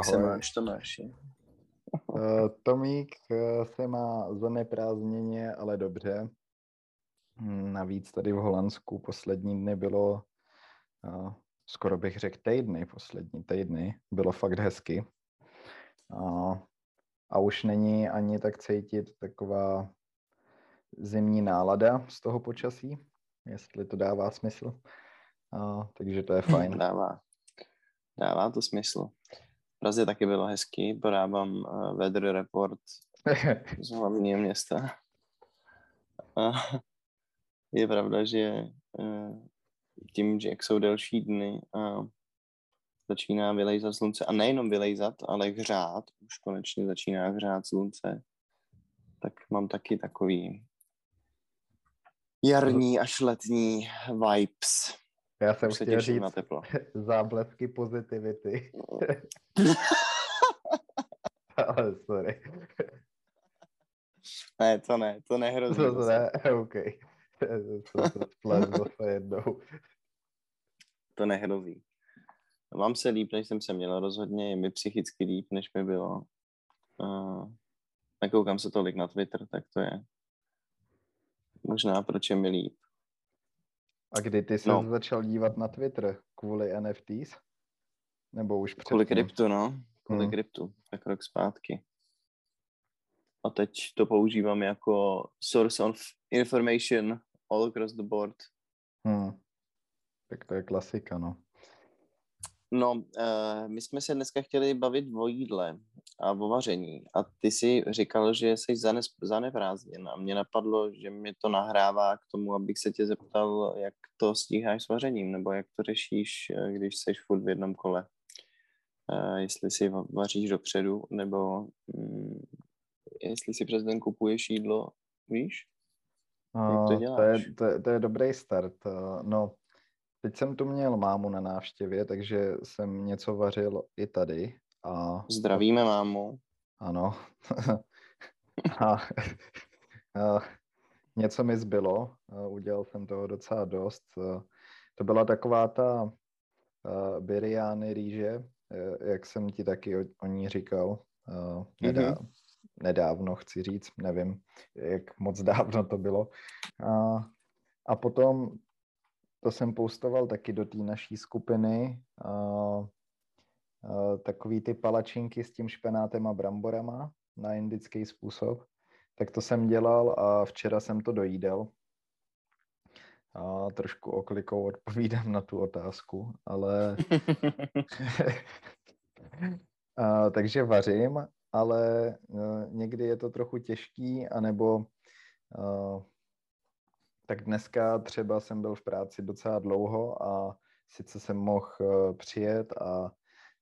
Jak Ahoj. se máš Tomáši? Uh, Tomík uh, se má zaneprázdněně, ale dobře. Navíc tady v Holandsku poslední dny bylo, uh, skoro bych řekl týdny, poslední týdny, bylo fakt hezky. A už není ani tak cítit taková zimní nálada z toho počasí, jestli to dává smysl. Takže to je fajn. Dává. Dává to smysl. Praze taky bylo hezky, podávám uh, weather report z hlavního města. A je pravda, že uh, tím, že jak jsou delší dny a začíná vylejzat slunce, a nejenom vylejzat, ale hřát, už konečně začíná hřát slunce, tak mám taky takový jarní až letní vibes. Já jsem Už se chtěl těším říct na teplo. záblesky pozitivity. Ale sorry. Ne, to ne, to nehrozí. To, to ne, OK. To se zase jednou. To nehrozí. Mám se líp, než jsem se měl rozhodně, je mi psychicky líp, než mi bylo. Uh, nekoukám se tolik na Twitter, tak to je možná proč je mi líp. A kdy ty jsi No. začal dívat na Twitter? Kvůli NFTs? Nebo už předtím? Kvůli kryptu, no. Kvůli Hmm. kryptu, tak rok zpátky. A teď to používám jako source of information all across the board. Hmm. Tak to je klasika, no. No, uh, my jsme se dneska chtěli bavit o jídle a o vaření a ty si říkal, že jsi zaneprázdněn a mě napadlo, že mě to nahrává k tomu, abych se tě zeptal, jak to stíháš s vařením, nebo jak to řešíš, eh, když jsi furt v jednom kole. Uh, jestli si va- vaříš dopředu, nebo um, jestli si přes den kupuješ jídlo, víš? Jak to děláš? to, je, to, je, to je dobrý start. No, teď jsem tu měl mámu na návštěvě, takže jsem něco vařil i tady. A Zdravíme mámu. Ano. a, a něco mi zbylo, udělal jsem toho docela dost. To byla taková ta biryány rýže, eh, jak jsem ti taky o, o ní říkal. Nedá, Nedávno, chci říct, nevím, jak moc dávno to bylo. A, a potom to jsem postoval taky do té naší skupiny. A, a, takový ty palačinky s tím špenátem a bramborama na indický způsob. Tak to jsem dělal a včera jsem to dojídal. A trošku oklikou odpovídám na tu otázku, ale a, takže vařím, ale uh, někdy je to trochu těžký, anebo uh, tak dneska třeba jsem byl v práci docela dlouho a sice jsem mohl uh, přijet a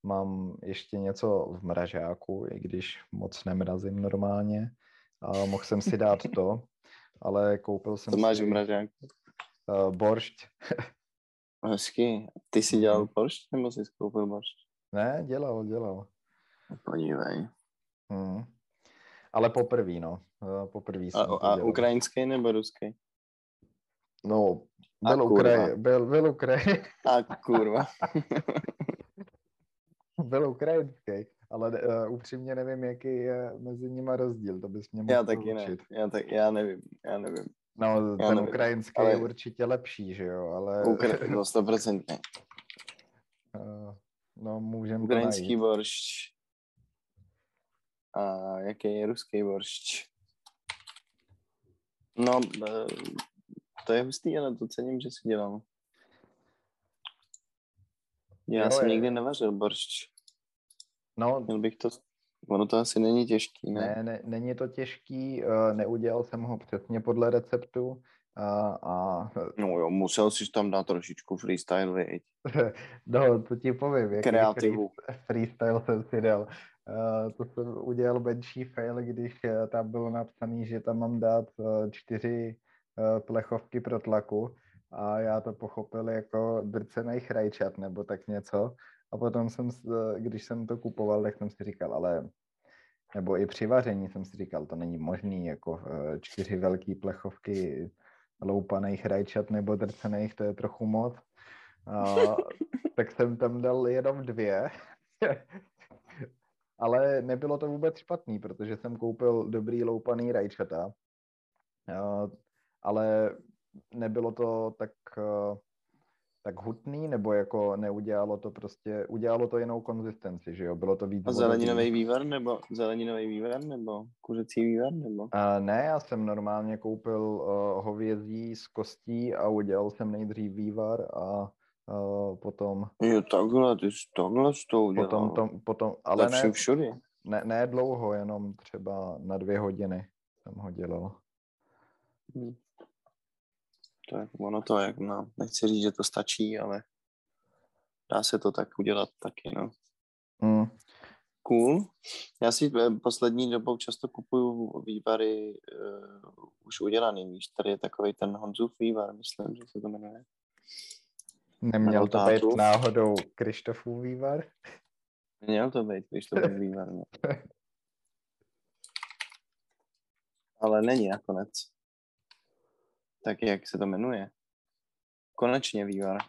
mám ještě něco v mražáku, i když moc nemrazím normálně. A mohl jsem si dát to, ale koupil jsem To máš si v mražáku. uh, boršť. Hezky. Ty jsi dělal Mhm. boršť, nebo jsi koupil boršť? Ne, dělal, dělal. Podívej. Hmm. Ale poprvý, no. Uh, poprvý jsem A, a dělal. ukrajinský nebo ruský? No, byl. Ukraj, byl, byl, Ukraj, A kurva. byl ukrajinský, ale uh, upřímně nevím, jaký je mezi nimi rozdíl, to bys mě mohl já taky ne. poučit. Já, tak, já nevím, já nevím. No, Já ten nevím, ukrajinský ale- je určitě lepší, že jo, ale Ukra- no, 100%. uh, no, můžeme Ukrajinský boršť. A jaký je ruský boršť? No, eh, to je hustý, ale to cením, že si dělal. Já Jo, jsem je- nikdy nevařil boršť. No, Měl bych to... Ono to asi není těžký, ne? ne, ne, není to těžký, uh, neudělal jsem ho přesně podle receptu a, a No jo, musel jsi tam dát trošičku freestyle, viď? no, to ti povím, jaký Kreativu. free- freestyle jsem si dal. Uh, to jsem udělal menší fail, když uh, tam bylo napsané, že tam mám dát uh, čtyři plechovky pro tlaku a já to pochopil jako drcený chrajčat nebo tak něco. A potom jsem, eh, když jsem to kupoval, tak jsem si říkal, ale nebo i při vaření jsem si říkal, to není možný, jako eh, čtyři velké plechovky loupaných rajčat nebo drcených, to je trochu moc. A, tak jsem tam dal jenom dvě. Ale nebylo to vůbec špatný, protože jsem koupil dobrý loupaný rajčata. A, ale nebylo to tak eh, tak hutný, nebo jako neudělalo to prostě, udělalo to jinou konzistenci, že jo? Bylo to víc... A zeleninový vývar, nebo zeleninový vývar, nebo kuřecí vývar, nebo? Uh, ne, já jsem normálně koupil uh, hovězí z kostí a udělal jsem nejdřív vývar a uh, potom... Jo, takhle, ty jsi takhle jsi to udělal. Potom, tom, potom, ale ne, všude. Ne, ne dlouho, jenom třeba na dvě hodiny jsem ho dělal. Hmm. Tak ono to, jak, no, nechci říct, že to stačí, ale dá se to tak udělat taky, no. Mm. Cool. Já si eh, poslední dobou často kupuju vývary uh, už udělaný, víš, tady je takový ten Honzův vývar, myslím, že se to jmenuje. Neměl to být náhodou Krištofův vývar? Měl to být Krištofův vývar, no. Ale není nakonec tak jak se to jmenuje. Konečně vývar.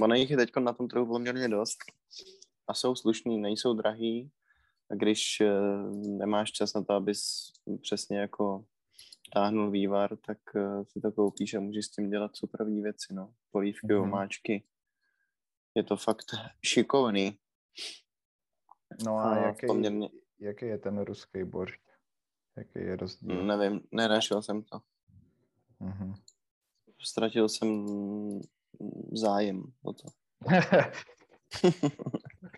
Ono jich je teď na tom trhu poměrně dost a jsou slušný, nejsou drahý a když uh, nemáš čas na to, abys přesně jako táhnul vývar, tak uh, si to koupíš a můžeš s tím dělat super věci, no. Polívky, mm-hmm. omáčky. Je to fakt šikovný. No a, a jaký, poměrně... jaký je ten ruský boršť? Jaký je rozdíl? Nevím, nenašel jsem to. Mm-hmm. Ztratil jsem zájem o to.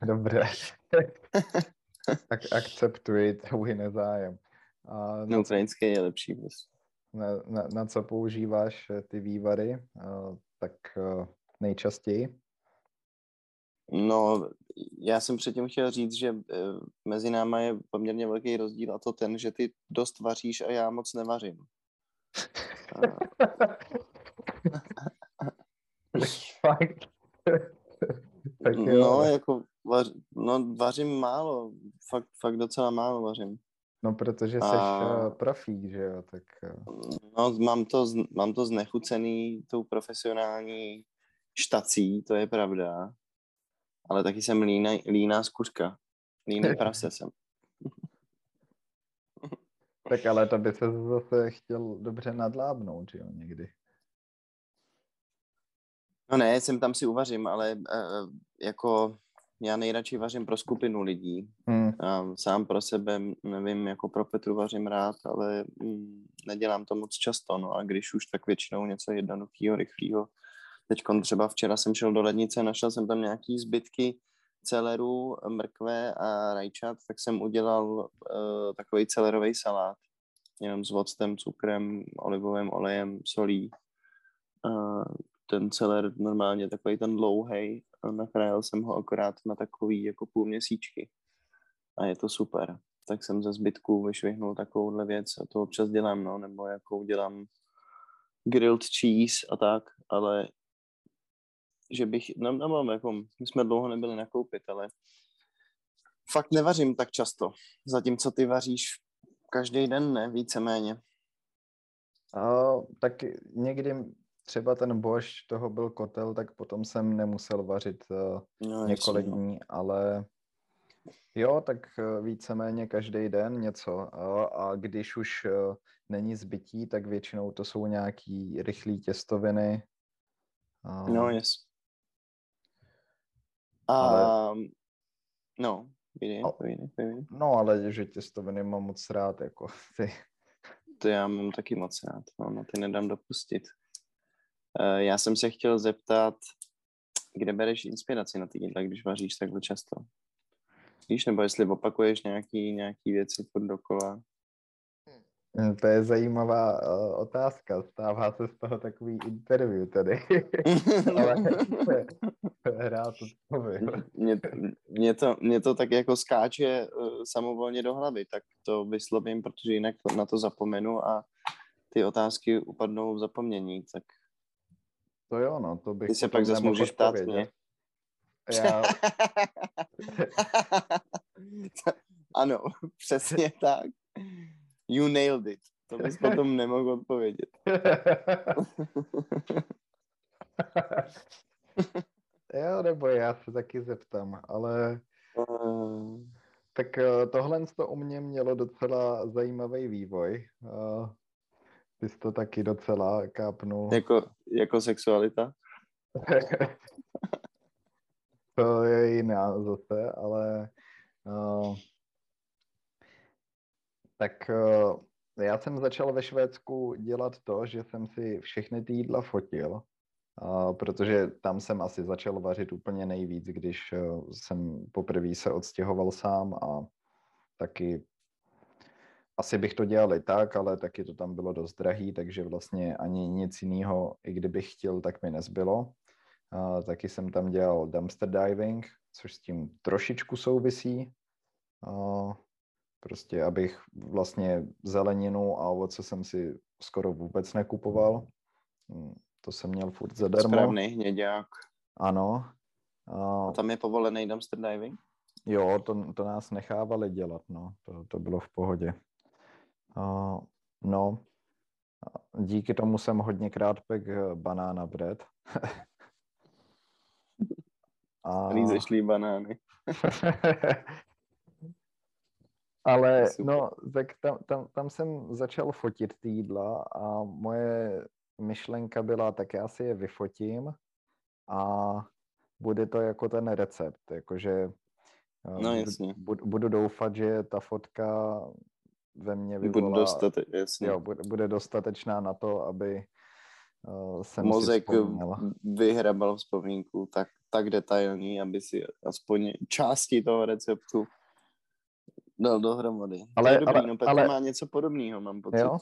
Dobře. Ak- akceptuji tvůj nezájem. A no, ukrajinský je lepší. Prostě. Na, na, na co používáš eh, ty vývary? Uh, tak uh, nejčastěji? No, já jsem předtím chtěl říct, že mezi náma je poměrně velký rozdíl a to ten, že ty dost vaříš a já moc nevařím. Fakt. tak jo. No, jako vař, no, vařím málo, fakt, fakt docela málo vařím. No, protože jsi a... profík, že jo, tak... Eh. No, mám to, mám to znechucený tou profesionální štací, to je pravda, ale taky jsem lína, líná skuřka. Líný prase jsem. Tak ale to by se zase chtěl dobře nadlábnout, že jo, někdy. No ne, jsem tam si uvařím, ale uh, jako já nejradši vařím pro skupinu lidí. Hmm. A sám pro sebe, nevím, jako pro Petru vařím rád, ale mm, nedělám to moc často, no a když už, tak většinou něco jednoduchého, rychlého. Teď třeba včera jsem šel do lednice, našel jsem tam nějaký zbytky celeru, mrkve a rajčat, tak jsem udělal uh, takový celerový salát, jenom s voctem, cukrem, olivovým olejem, solí. Uh, ten celer normálně takový ten dlouhý, nakrájel jsem ho akorát na takový jako půl měsíčky. A je to super. Tak jsem ze zbytku vyšvihnul takovouhle věc a to občas dělám, no, nebo jako dělám grilled cheese a tak, ale že bych, no, no, jako, my jsme dlouho nebyli nakoupit, ale fakt nevařím tak často, zatímco ty vaříš každý den, ne, víceméně. A, tak někdy třeba ten bož, toho byl kotel, tak potom jsem nemusel vařit uh, no, několik no. dní, ale jo, tak uh, víceméně každý den něco. Uh, a když už uh, není zbytí, tak většinou to jsou nějaký rychlé těstoviny. Uh, no, yes. Ale... no, Povídej, povídej, povídej. No, ale že těstoviny mám moc rád, jako ty. To já mám taky moc rád, no, no ty nedám dopustit. Uh, já jsem se chtěl zeptat, kde bereš inspiraci na ty jídla, když vaříš takhle často? Víš, nebo jestli opakuješ nějaký, nějaký věci pod dokola? Hm, to je zajímavá uh, otázka. Stává se z toho takový interview tady. Ale rád odpovím. Mě, mě, to, mě to tak jako skáče uh, samovolně do hlavy, tak to vyslovím, protože jinak na to zapomenu a ty otázky upadnou v zapomnění, tak... To jo, no, to bych... Ty se pak zase můžeš ptát mě. Já... Ano, přesně tak. You nailed it. To bys potom nemohl odpovědět. jo, nebo já se taky zeptám, ale uh... tak uh, tohle to u mě mělo docela zajímavý vývoj. Uh, ty jsi to taky docela kápnul. Jako, jako sexualita? to je jiná zase, ale uh, tak uh, já jsem začal ve Švédsku dělat to, že jsem si všechny ty jídla fotil, protože tam jsem asi začal vařit úplně nejvíc, když uh, jsem poprvé se odstěhoval sám a taky asi bych to dělal i tak, ale taky to tam bylo dost drahý, takže vlastně ani nic jiného, i kdybych chtěl, tak mi nezbylo. Uh, taky jsem tam dělal dumpster diving, což s tím trošičku souvisí. Uh, prostě abych vlastně zeleninu a ovoce jsem si skoro vůbec nekupoval. Hm, to jsem měl furt zadarmo. Správný hněďák. Ano. Uh, a tam je povolený dumpster diving? Jo, to, to nás nechávali dělat, no. To, to bylo v pohodě. Uh, no, díky tomu jsem hodněkrát pek eh, banána bread. A... Lízešlý banány. Ale no, tak tam, tam, tam jsem začal fotit ty jídla a moje myšlenka byla, tak já si je vyfotím a bude to jako ten recept, jakože eh, no, jasně. Budu, budu doufat, že ta fotka ve mně vyvolá, bude, dostate, jasně. Jo, bude, bude dostatečná na to, aby uh, jsem Mozek si vyhrabal vzpomínku tak, tak detailní, aby si aspoň části toho receptu dal dohromady. Ale, to je dobrý, ale, no Petr ale, má něco podobného, mám pocit. Jo?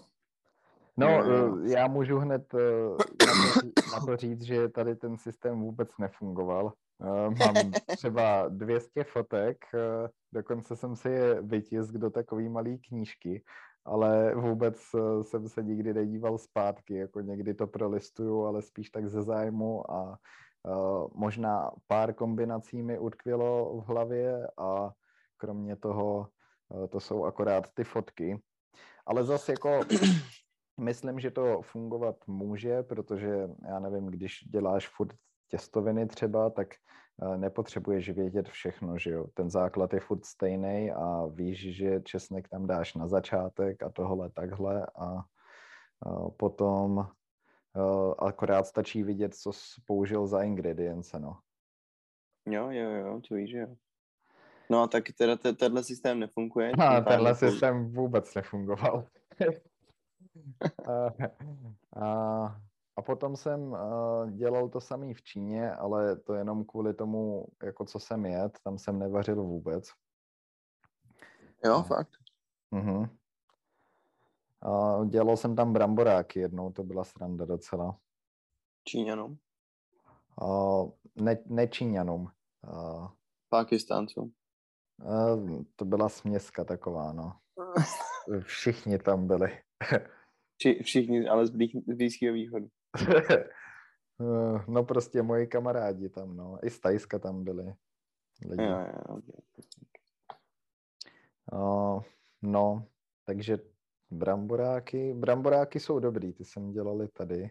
No, no, já můžu hned eh, na to, na to říct, že tady ten systém vůbec nefungoval. Mám třeba 200 fotek, dokonce jsem si je vytisk do takové malé knížky, ale vůbec jsem se nikdy nedíval zpátky, jako někdy to prolistuju, ale spíš tak ze zájmu a možná pár kombinací mi utkvělo v hlavě a kromě toho to jsou akorát ty fotky. Ale zase jako myslím, že to fungovat může, protože já nevím, když děláš furt těstoviny třeba, tak eh, nepotřebuješ vědět všechno, že jo. Ten základ je furt stejný a víš, že česnek tam dáš na začátek a tohle takhle a eh, potom eh, akorát stačí vidět, co jsi použil za ingredience, no. Jo, jo, jo, to víš, jo. No a tak teda tenhle systém nefunguje? No, tenhle systém vůbec nefungoval. a, a a potom jsem dělal to samý v Číně, ale to jenom kvůli tomu, jako co jsem jet, tam jsem nevařil vůbec. Jo, fakt. Uh-huh. Uh, dělal jsem tam bramboráky jednou, to byla sranda docela. Číňanům? Uh, ne, ne Číňanům. Uh, Pakistáncům? Uh, to byla směska taková, no. Všichni tam byli. Všichni, ale z Blízkého východu. Eh, no prostě moji kamarádi tam, no. I z Tajska tam byli. Lidi. Jo, jo, okay. Uh, no, takže bramboráky, bramboráky jsou dobrý, ty jsem dělali tady.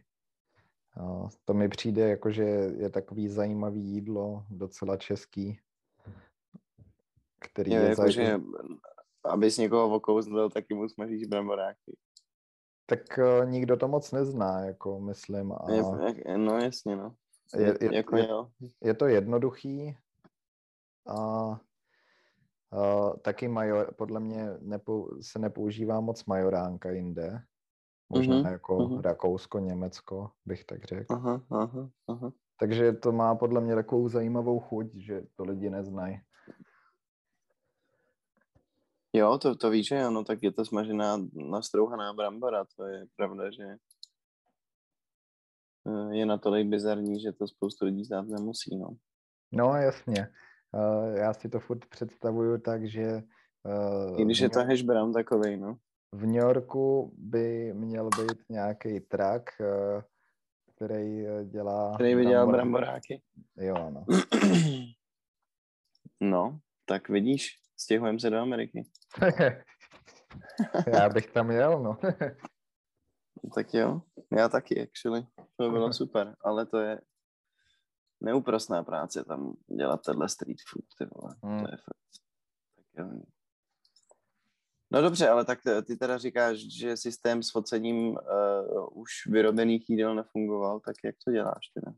Uh, to mi přijde jako, že je takový zajímavý jídlo, docela český, který jo, je jako, že abys někoho okouzlil, taky mu smažíš bramboráky tak uh, nikdo to moc nezná, jako myslím. A je, no jasně, no. Je, je, jako je, je to jednoduchý a uh, taky major, podle mě nepo, se nepoužívá moc majoránka jinde. Možná uh-huh, jako uh-huh. Rakousko, Německo, bych tak řekl. Uh-huh, uh-huh, uh-huh. Takže to má podle mě takovou zajímavou chuť, že to lidi neznají. Jo, to, to víš, že ano, tak je to smažená, nastrouhaná brambora, to je pravda, že eh, je natolik bizarní, že to spoustu lidí znát nemusí, no. No, jasně. Uh, já si to furt představuju tak, že... Uh, I když je to hash brown takovej, no. V New Yorku by měl být nějaký trak, který dělá... Který by dělal bramboráky. Jo, no. no, tak vidíš, Stěhujeme se do Ameriky. Já bych tam jel, no. tak jo, já taky, actually. To bylo super, ale to je neúprostná práce tam dělat tenhle street food, ty vole. Hmm. To je fakt. Tak jo. No dobře, ale tak ty teda říkáš, že systém s focením uh, už vyrobených jídel nefungoval, tak jak to děláš teda?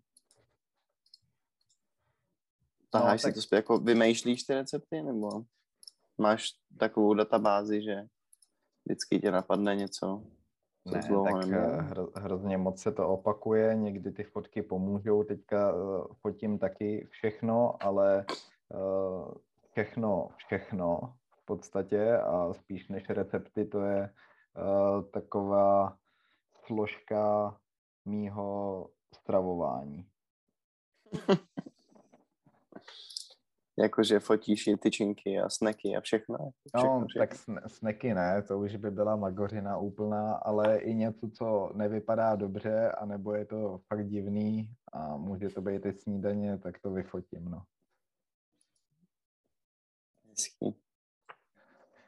Taháš no, tak... si to zpět, jako vymýšlíš ty recepty, nebo máš takovou databázi, že vždycky tě napadne něco? Ne, tak eh, hro, hrozně moc se to opakuje, někdy ty fotky pomůžou, teďka uh, fotím taky všechno, ale uh, všechno, všechno v podstatě a spíš než recepty, to je uh, taková složka mýho stravování. Jakože fotíš i tyčinky a sneky a všechno. Jako všechno no, všechno. tak sneky ne, to už by byla magořina úplná, ale i něco, co nevypadá dobře, anebo je to fakt divný a může to být i snídaně, tak to vyfotím, no. Hezký.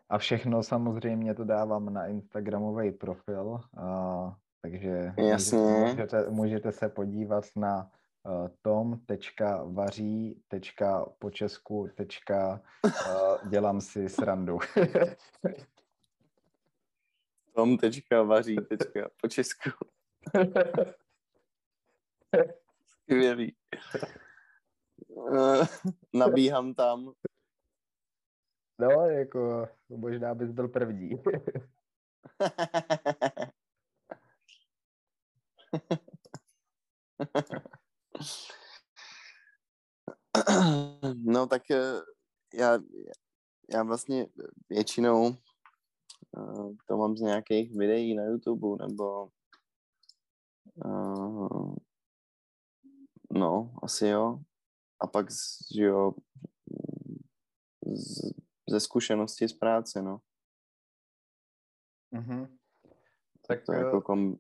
A všechno samozřejmě to dávám na Instagramový profil, a, takže Jasně. Můžete, můžete se podívat na tom.vaří. po česku tečka, uh, dělám si srandu. tom.vaří. po česku. Skvělý. Uh, nabíhám tam. No, jako možná bys byl první. No tak eh, já, já vlastně většinou eh, to mám z nějakých videí na YouTube nebo uh, no, asi jo. A pak, že jo, z, ze zkušenosti z práce, no. Mm-hmm. Tak, tak to jako kom,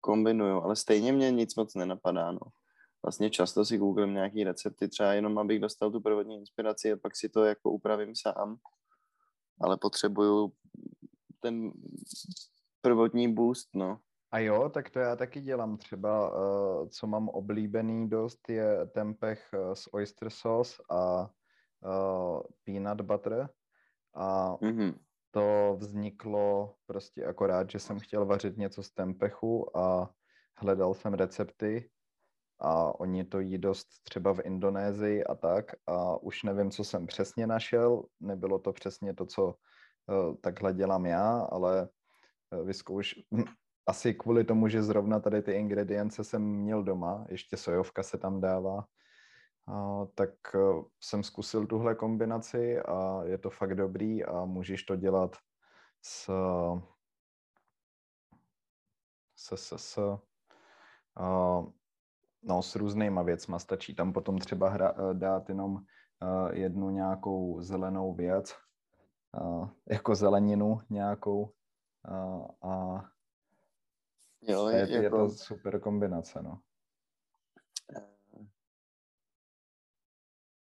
kombinuju, ale stejně mě nic moc nenapadá, no vlastně často si googlím nějaký recepty, třeba jenom abych dostal tu prvotní inspiraci a pak si to jako upravím sám, ale potřebuju ten prvotní boost, no. A jo, tak to já taky dělám. Třeba, uh, co mám oblíbený dost, je tempeh s oyster sauce a uh, peanut butter. A mm-hmm. to vzniklo prostě akorát, že jsem chtěl vařit něco z tempechu a hledal jsem recepty a oni to jí dost třeba v Indonésii a tak. A už nevím, co jsem přesně našel, nebylo to přesně to, co uh, takhle dělám já, ale uh, vyzkouš, asi kvůli tomu, že zrovna tady ty ingredience jsem měl doma, ještě sojovka se tam dává, uh, tak uh, jsem zkusil tuhle kombinaci a je to fakt dobrý a můžeš to dělat s s, s, s. Uh, No, s různýma věcma stačí tam potom třeba hra, eh, dát jenom uh, jednu nějakou zelenou věc, uh, jako zeleninu nějakou uh, a jo, je, je, jako... to super kombinace, no.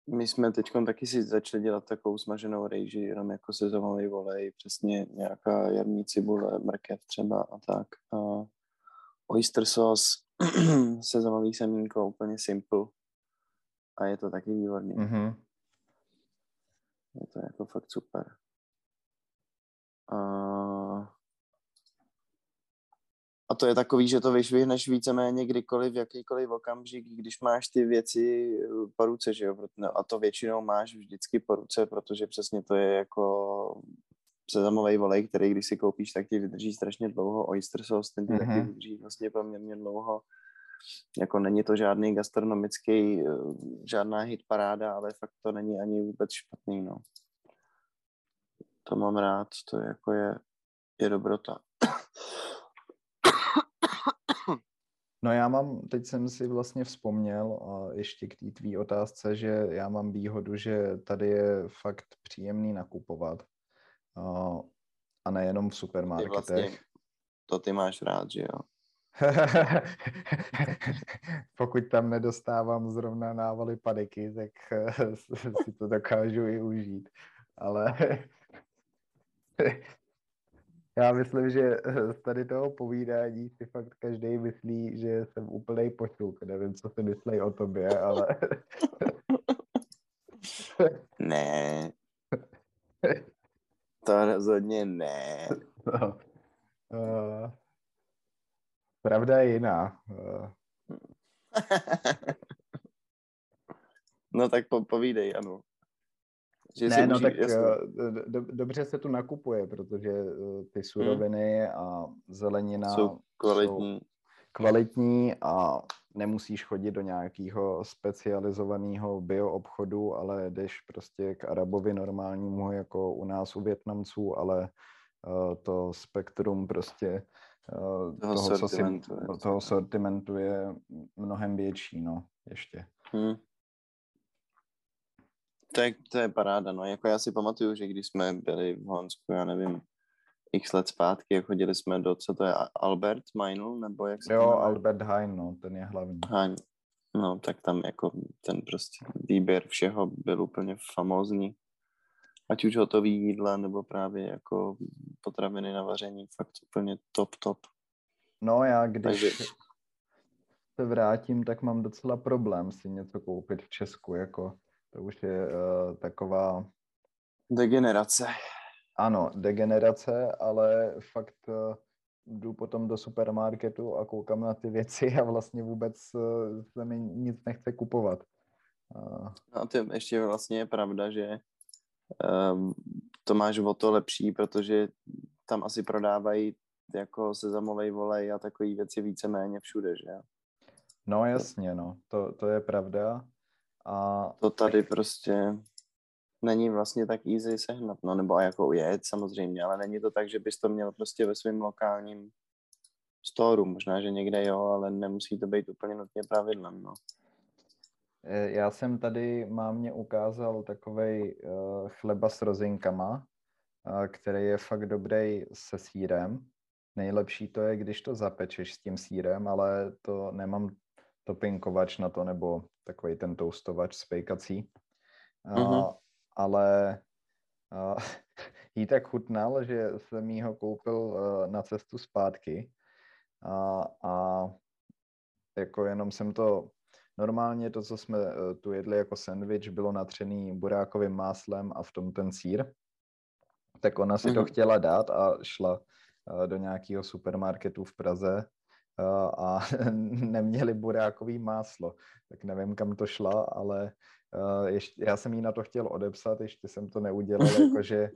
My jsme teď taky si začali dělat takovou smaženou rejži, jenom jako sezonový volej, přesně nějaká jarní cibule, mrkev třeba a tak. A oyster sauce, sezonový semínko, úplně simple. A je to taky výborný. Mm-hmm. Je to jako fakt super. A... a to je takový, že to vyšvihneš víceméně kdykoliv, v jakýkoliv okamžik, když máš ty věci po ruce, že jo? No, a to většinou máš vždycky po ruce, protože přesně to je jako sezamový volej, který když si koupíš, tak ti vydrží strašně dlouho. Oyster sauce, ten ti mm-hmm. taky mhm. vydrží vlastně poměrně dlouho. Jako není to žádný gastronomický, eh, žádná hit paráda, ale fakt to není ani vůbec špatný, no. To mám rád, to je jako je, je dobrota. No já mám, teď jsem si vlastně vzpomněl a ještě k té tvý otázce, že já mám výhodu, že tady je fakt příjemný nakupovat a nejenom v supermarketech. Vlastně, to ty máš rád, že jo? Pokud tam nedostávám zrovna návaly paniky, tak si to dokážu i užít. ale já myslím, že z tady toho povídání si fakt každý myslí, že jsem úplnej poťuk. Nevím, co si myslí o tobě, ale... ne. To rozhodně ne. No. Uh, pravda je jiná. Uh. no tak po, povídej, ano. Že ne, no tak jasný. Eh, do, dobře se tu nakupuje, protože eh, ty suroviny hmm. a zelenina jsou kvalitní. Jsou kvalitní a nemusíš chodit do nějakého specializovaného bioobchodu, ale jdeš prostě k Arabovi normálnímu, jako u nás u Větnamců, ale uh, to spektrum prostě uh, toho, toho, sortimentu, co si, toho sortimentu je mnohem větší, no, ještě. Hmm. To je, to je paráda, no. Jako já si pamatuju, že když jsme byli v Holandsku, já nevím, x let zpátky, chodili jsme do, co to je, Albert Meinl, nebo jak se Jo, Albert Hein, no, ten je hlavní. Hein. No, tak tam jako ten prostě výběr všeho byl úplně famózní. Ať už hotový jídla, nebo právě jako potraviny na vaření, fakt úplně top, top. No já když Takže... se vrátím, tak mám docela problém si něco koupit v Česku, jako to už je uh, taková... Degenerace. Ano, degenerace, ale fakt uh, jdu potom do supermarketu a koukám na ty věci a vlastně vůbec uh, se mi nic nechce kupovat. Uh. No a to ještě vlastně je pravda, že um, to máš o to lepší, protože tam asi prodávají jako sezamovej volej a takové věci víceméně všude, že No jasně, no, to, to je pravda. A... To tady prostě není vlastně tak easy sehnat, no nebo jako je samozřejmě, ale není to tak, že bys to měl prostě ve svém lokálním storu, možná, že někde jo, ale nemusí to být úplně nutně pravidlem, no. E, já jsem tady mámě ukázal takovej uh, chleba s rozinkama, uh, který je fakt dobrý se sírem. Nejlepší to je, když to zapečeš s tím sírem, ale to nemám topinkovač na to, nebo takový ten toastovač spejkací. Uh-huh. Ale uh, jí tak chutnal, že jsem jí ho koupil uh, na cestu zpátky. A, a jako jenom jsem to, normálně to, co jsme uh, tu jedli jako sandwich, bylo natřený burákovým máslem a v tom ten sír. Tak ona si to mhm. chtěla dát a šla uh, do nějakého supermarketu v Praze a neměli burákový máslo. Tak nevím, kam to šla, ale ještě, já jsem jí na to chtěl odepsat, ještě jsem to neudělal, jakože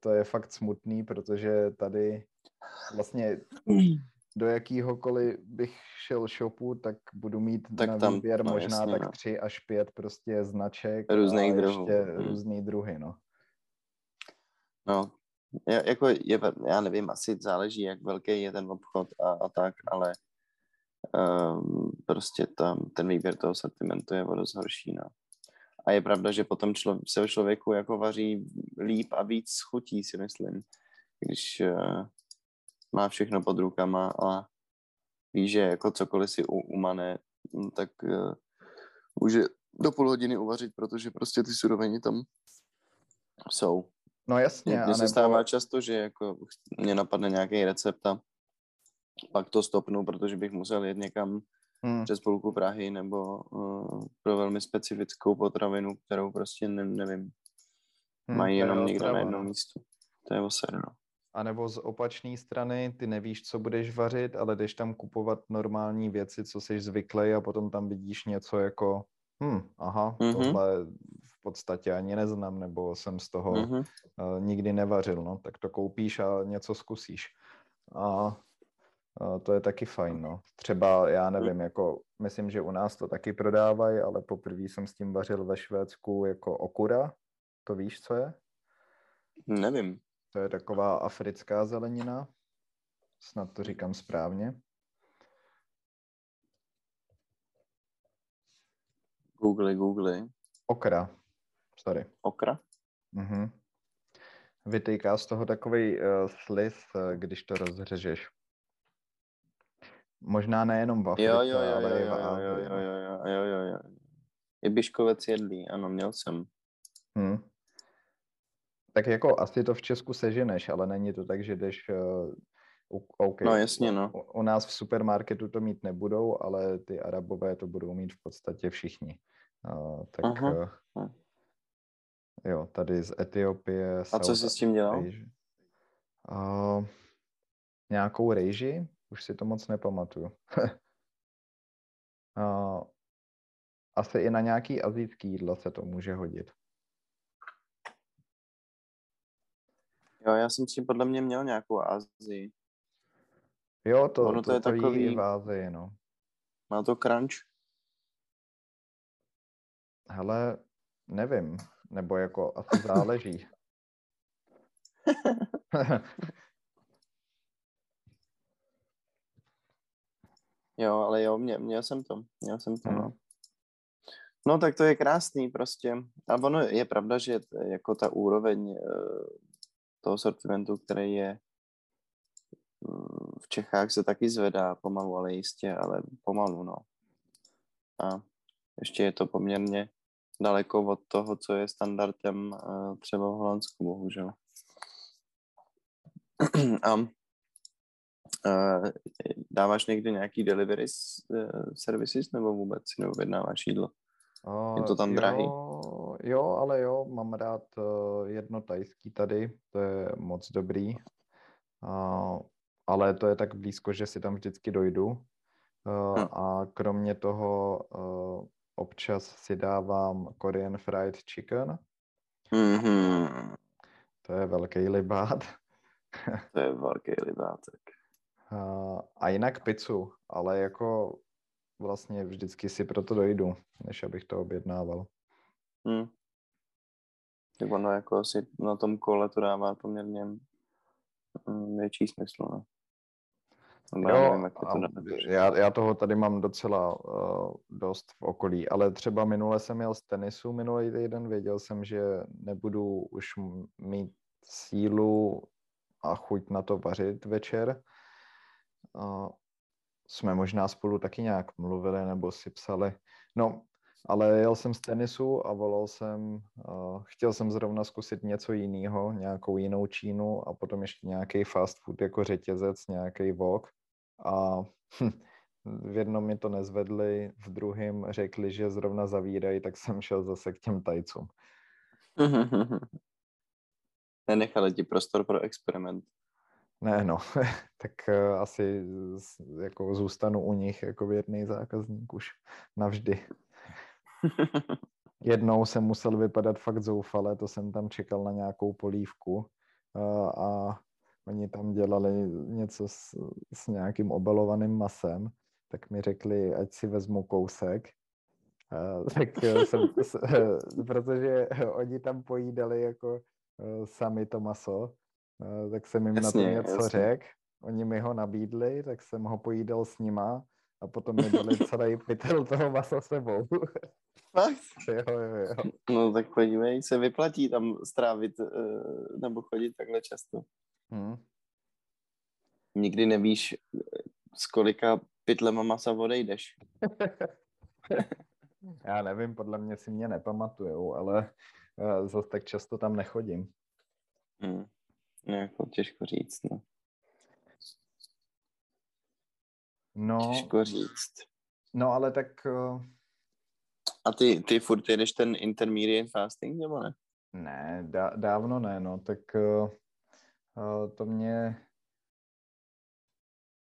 to je fakt smutný, protože tady vlastně do jakýhokoliv bych šel shopu, tak budu mít tak na tam, výběr no, možná jasně, tak no. tři až pět prostě značek Různých a druhů. ještě hmm. různý druhy, no. No, je, jako je, já nevím, asi záleží, jak velký je ten obchod a, a tak, ale um, prostě tam ten výběr toho sortimentu je o dost horší, no. A je pravda, že potom člo, se člověku jako vaří líp a víc chutí, si myslím, když uh, má všechno pod rukama a ví, že jako cokoliv si umane, hm, tak uh, může do půl hodiny uvařit, protože prostě ty suroviny tam jsou. No jasně. Mně se nebo... stává často, že jako mě napadne nějaký recept a pak to stopnu, protože bych musel jet někam hmm. přes půlku Prahy nebo uh, pro velmi specifickou potravinu, kterou prostě ne, nevím. Hmm, Mají jenom někde na jednom místu. To je oser, no. A nebo z opačné strany, ty nevíš, co budeš vařit, ale jdeš tam kupovat normální věci, co jsi zvyklý a potom tam vidíš něco jako, hm, aha, mm-hmm. tohle podstatě ani neznám, nebo jsem z toho mm-hmm. uh, nikdy nevařil, no, tak to koupíš a něco zkusíš. A to je taky fajn, no. Třeba, já nevím, jako, myslím, že u nás to taky prodávají, ale poprvé jsem s tím vařil ve Švédsku jako okura. To víš, co je? Nevím. To je taková africká zelenina. Snad to říkám správně. Google, Google. Okra. Sorry. Okra? Mhm. Vytýká z toho takový uh, sliz, uh, když to rozřežeš. Možná nejenom v Africe, jo, jo, jo, ale jo, i v jo, jo, jo, jo, jo, jo, jo. Je biškovec jedlý, ano, měl jsem. Hmm. tak jako asi to v Česku seženeš, ale není to tak, že jdeš uh, OK. No jasně, no. U, u nás v supermarketu to mít nebudou, ale ty arabové to budou mít v podstatě všichni. Uh, tak uh, jo, tady z Etiopie. A co jsi s tím dělal? Uh, nějakou rejži, už si to moc nepamatuju. asi i na nějaký azijský jídlo se to může hodit. Jo, já jsem si podle mě měl nějakou Azii. Jo, to, ono to, to je to takový... i v Ázii, no. Má to crunch? Hele, nevím, nebo jako asi záleží. jo, ale jo, mě, měl jsem to, měl jsem to, no. No tak to je krásný prostě. A ono je pravda, že jako ta úroveň eh, toho sortimentu, který je mm, v Čechách se taky zvedá pomalu, ale jistě, ale pomalu, no. A ještě je to poměrně daleko od toho, co je standardem eh, třeba v Holandsku, bohužel. A uh, dáváš někdy nějaký delivery uh, services nebo vůbec si neobjednáváš jídlo? Je to tam jo, drahý? Jo, ale jo, mám rád uh, jedno tajský tady, to je moc dobrý. Uh, ale to je tak blízko, že si tam vždycky dojdu. Uh, hm. A kromě toho uh, občas si dávám Korean Fried Chicken. Mm-hmm. To je velký libát. to je velký libátek. A jinak pizzu, ale jako vlastně vždycky si proto dojdu, než abych to objednával. Hmm. Tak ono jako asi na tom kole to dává poměrně mm, větší smysl, ne? No, jo, nevím, jak to já, já toho tady mám docela uh, dost v okolí, ale třeba minule jsem jel z tenisu minulý týden, věděl jsem, že nebudu už mít sílu a chuť na to vařit večer. Jsme možná spolu taky nějak mluvili nebo si psali. No, ale jel jsem z tenisu a volal jsem, uh, chtěl jsem zrovna zkusit něco jiného, nějakou jinou Čínu a potom ještě nějaký fast food jako řetězec, nějaký vok. A hm, v jednom mi to nezvedli, v druhém řekli, že zrovna zavírají, tak jsem šel zase k těm tajcům. Nenechali ti prostor pro experiment. Ne, no, tak uh, asi z, jako zůstanu u nich jako věrný zákazník už navždy. Jednou jsem musel vypadat fakt zoufale, to jsem tam čekal na nějakou polívku uh, a oni tam dělali něco s, s nějakým obalovaným masem, tak mi řekli, ať si vezmu kousek. Uh, tak jsem, protože oni tam pojídali jako sami to maso, Eh, tak jsem jim jasně, na to něco řekl, oni mi ho nabídli, tak jsem ho pojídal s nima a potom mi dali celý pytel toho masa sebou. Fakt? jo, jo, jo. No tak podívej, se vyplatí tam strávit eh, nebo chodit takhle často. Hmm. Nikdy nevíš, z kolika pytlema masa odejdeš. Já nevím, podle mě si mě nepamatujou, ale zase tak často tam nechodím. Hmm. No, jako těžko říct, no. No, těžko říct. No, ale tak... Uh... A ty, ty furt jedeš ten intermediate fasting, nebo ne? Ne, dá, dávno ne, no, tak uh, uh, to mě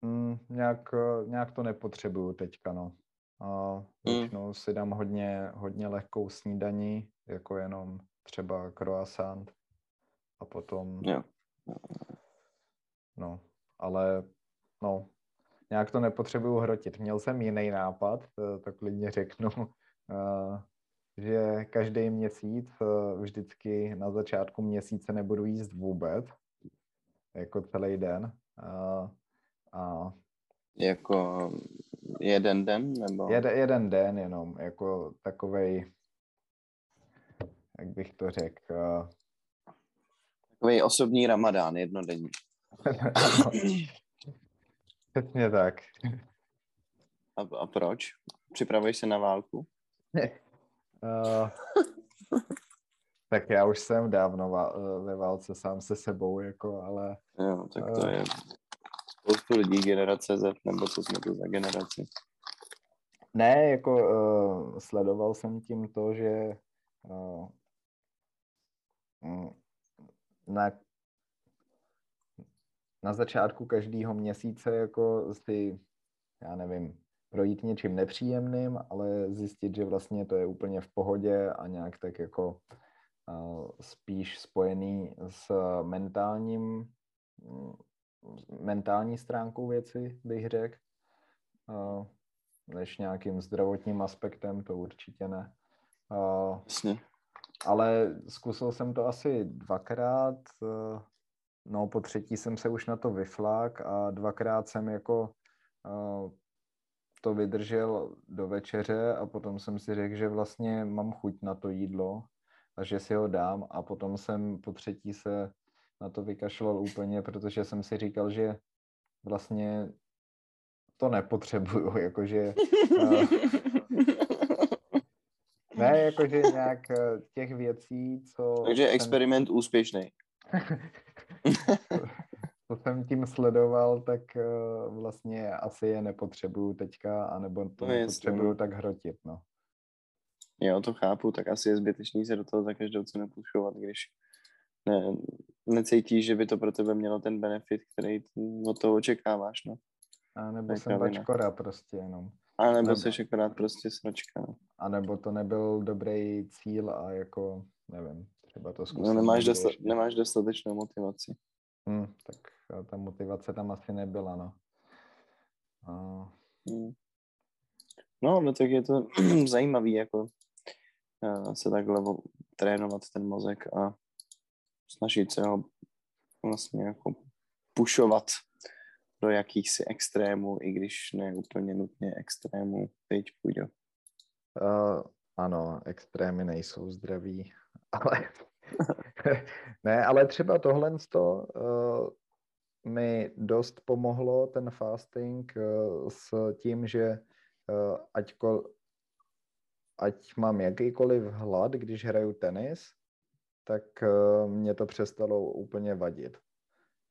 mm, nějak, uh, nějak to nepotřebuju teďka, no. Uh, většinou mm. si dám hodně, hodně lehkou snídaní, jako jenom třeba croissant a potom jo. No, ale no, nějak to nepotřebuju hrotit. Měl jsem jiný nápad, eh, tak klidně řeknu, eh, že každý měsíc eh, vždycky na začátku měsíce nebudu jíst vůbec, jako celý den. A, a jako jeden den? Nebo? Jed, jeden den jenom, jako takovej, jak bych to řekl, Takový osobní ramadán, jednodenní. Přesně tak. A, a proč? Připravuješ se na válku? uh, Tak já už jsem dávno ve válce sám se sebou, jako, ale... Jo, tak to uh... je spoustu lidí generace Z, nebo co jsme tu za generaci. Ne, jako uh, sledoval jsem tím to, že uh, na, na začátku každého měsíce jako si, já nevím, projít něčím nepříjemným, ale zjistit, že vlastně to je úplně v pohodě a nějak tak jako spíš spojený s mentálním mentální stránkou věci, bych řekl, než nějakým zdravotním aspektem, to určitě ne. Jasně. Ale zkusil jsem to asi dvakrát, uh, no po třetí jsem se už na to vyflák a dvakrát jsem jako uh, to vydržel do večeře a potom jsem si řekl, že vlastně mám chuť na to jídlo a že si ho dám. A potom jsem po třetí se na to vykašlal úplně, protože jsem si říkal, že vlastně to nepotřebuju, jakože... Ne, jakože nějak eh, těch věcí, co... Takže experiment jsem... úspěšný. co jsem tím sledoval, tak uh, vlastně asi je nepotřebuju teďka, anebo to no, nepotřebuju no. tak hrotit, no. Jo, to chápu, tak asi je zbytečný se do toho za každou cenu pušovat, když ne, necítíš, že by to pro tebe mělo ten benefit, který od toho očekáváš, no. A nebo jsem bačkora prostě jenom. A nebo, nebo jsi akorát prostě sračka. No. A nebo to nebyl dobrý cíl a jako, nevím, třeba to zkusit. No nemáš, dosta, nemáš dostatečnou motivaci. Hmm, tak ta motivace tam asi nebyla, no. A... Hmm. No, no tak je to zajímavý, jako se takhle trénovat ten mozek a snažit se ho vlastně jako pušovat do jakýchsi extrémů, i když ne úplně nutně extrémů. Teď půjde. Uh, ano, extrémy nejsou zdraví, ale ne, ale třeba tohle to uh, mi dost pomohlo, ten fasting, uh, s tím, že uh, ať, ko, ať mám jakýkoliv hlad, když hraju tenis, tak uh, mě to přestalo úplně vadit.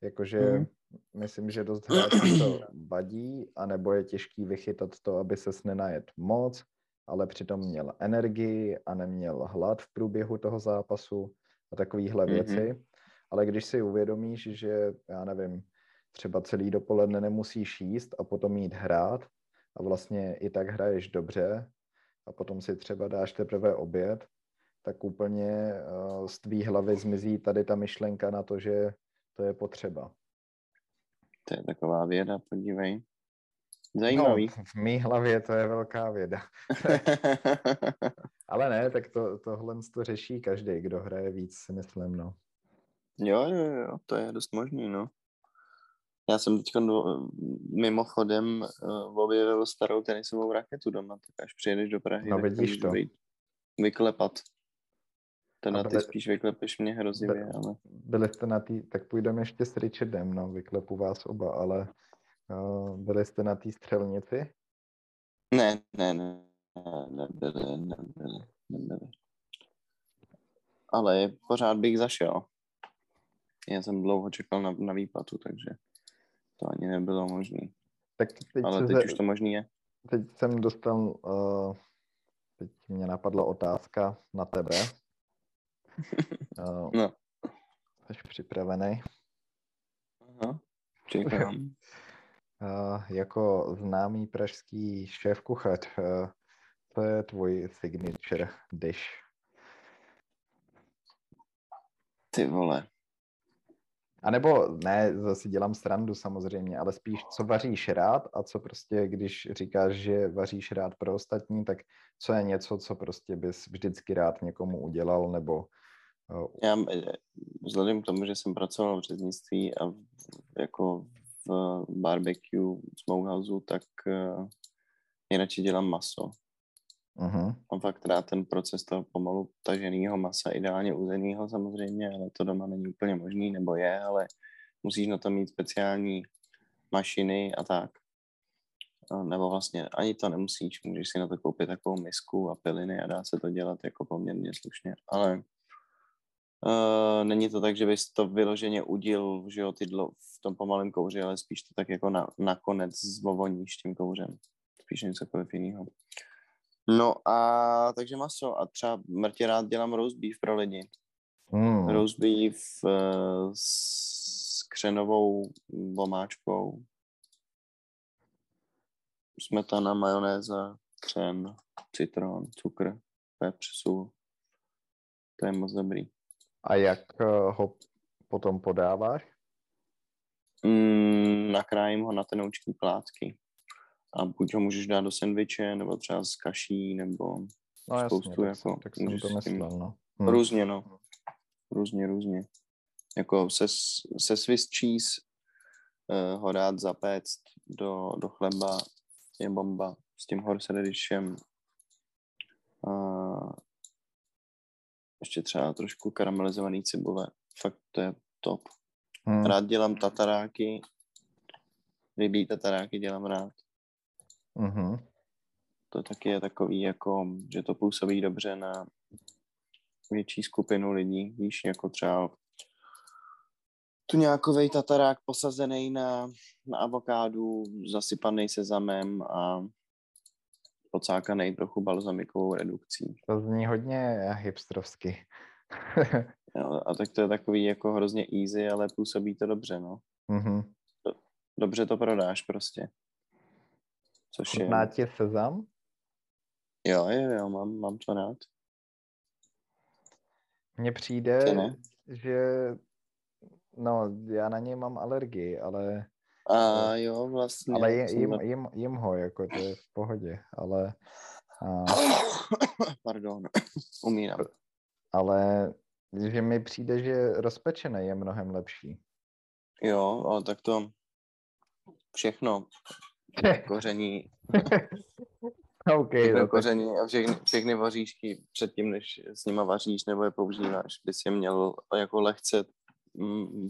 Jakože mm. Myslím, že dost hráčů to vadí, anebo je těžký vychytat to, aby se nenajet moc, ale přitom měl energii a neměl hlad v průběhu toho zápasu a takovéhle mm-hmm. věci. Ale když si uvědomíš, že, já nevím, třeba celý dopoledne nemusíš jíst a potom jít hrát a vlastně i tak hraješ dobře a potom si třeba dáš teprve oběd, tak úplně uh, z tvý hlavy zmizí tady ta myšlenka na to, že to je potřeba. To je taková věda, podívej. Zajímavý. No, v mý hlavě to je velká věda. Ale ne, tak to, tohle to řeší každý, kdo hraje víc, si myslím, no. Jo, jo, jo, to je dost možný, no. Já jsem teď mimochodem uh, objevil starou tenisovou raketu doma, tak až přijedeš do Prahy, no, vidíš to. vyklepat. To na ty spíš vyklepeš mě hrozivě, ale... Byli jste na tý, tak půjdeme ještě s Richardem, no, vyklepu vás oba, ale uh, byli jste na té střelnici? Ne, ne, ne, nebyli, nebyli, nebyli. Ale pořád bych zašel. Já jsem dlouho čekal na, na výplatu, takže to ani nebylo možné. Tak teď Ale teď se, už to možný je. Teď jsem dostal, uh, teď mě napadla otázka na tebe. Uh, no. Jsi připravený? Aha, čekám. uh, jako známý pražský šéf kuchař, uh, to je tvůj signature dish? Ty vole. A nebo ne, zase dělám srandu samozřejmě, ale spíš, co vaříš rád a co prostě, když říkáš, že vaříš rád pro ostatní, tak co je něco, co prostě bys vždycky rád někomu udělal, nebo já eh, vzhledem k tomu, že jsem pracoval v řeznictví a v, jako v barbecue smokehouse, tak uh, nejradši dělám maso. Uh-huh. Mám fakt rád ten proces toho pomalu taženého masa, ideálně uzeného samozřejmě, ale to doma není úplně možný, nebo je, ale musíš na to mít speciální mašiny a tak. Nebo vlastně ani to nemusíš, můžeš si na to koupit takovou misku a piliny a dá se to dělat jako poměrně slušně, ale Uh, není to tak, že bys to vyloženě udil, že jo, ty dlo, v tom pomalém kouři, ale spíš to tak jako na, nakonec zvovoníš tím kouřem. Spíš něco jiného. No a takže maso a třeba mrtě rád dělám roast beef pro lidi. Mm. Roast beef uh, s křenovou vomáčkou. Smetana, majonéza, křen, citron, cukr, pepř, sůl. To je moc dobrý. A jak eh, ho potom podáváš? Mm, nakrájím ho na tenoučký plátky. A buď ho můžeš dát do sendviče, nebo třeba z kaší, nebo no, spoustu. Jasně, jako, tak jsem to myslel, no. Hm. Různě, no. Různě, různě. Jako se, se Swiss cheese uh, ho dát zapéct do, do chleba je bomba s tím horse radishem. Uh, ještě třeba trošku karamelizovaný cibule. Fakt to je top. Hmm. Rád dělám tataráky. Rybí tataráky dělám rád. Mm-hmm. To taky je takový, jako, že to působí dobře na větší skupinu lidí, víš, jako třeba tu nějakový tatarák posazený na, na avokádu, zasypaný sezamem a pocákaný trochu balzamikovou redukcí. To zní hodně hipstrovsky. jo, a tak to je takový jako hrozně easy, ale působí to dobře, no. Mm-hmm. Dobře to prodáš prostě. Což Chutná je... ti sezam? Jo, jo, jo, mám, mám to rád. Mně přijde, že no, já na něj mám alergii, ale a jo, vlastně. Ale jim, jim, jim, jim ho, jako to je v pohodě, ale... A, Pardon, umírám. Ale že mi přijde, že rozpečené je mnohem lepší. Jo, ale tak to všechno koření. okay, no, koření a všechny, všechny vaříšky předtím, než s nima vaříš nebo je používáš, bys je měl jako lehce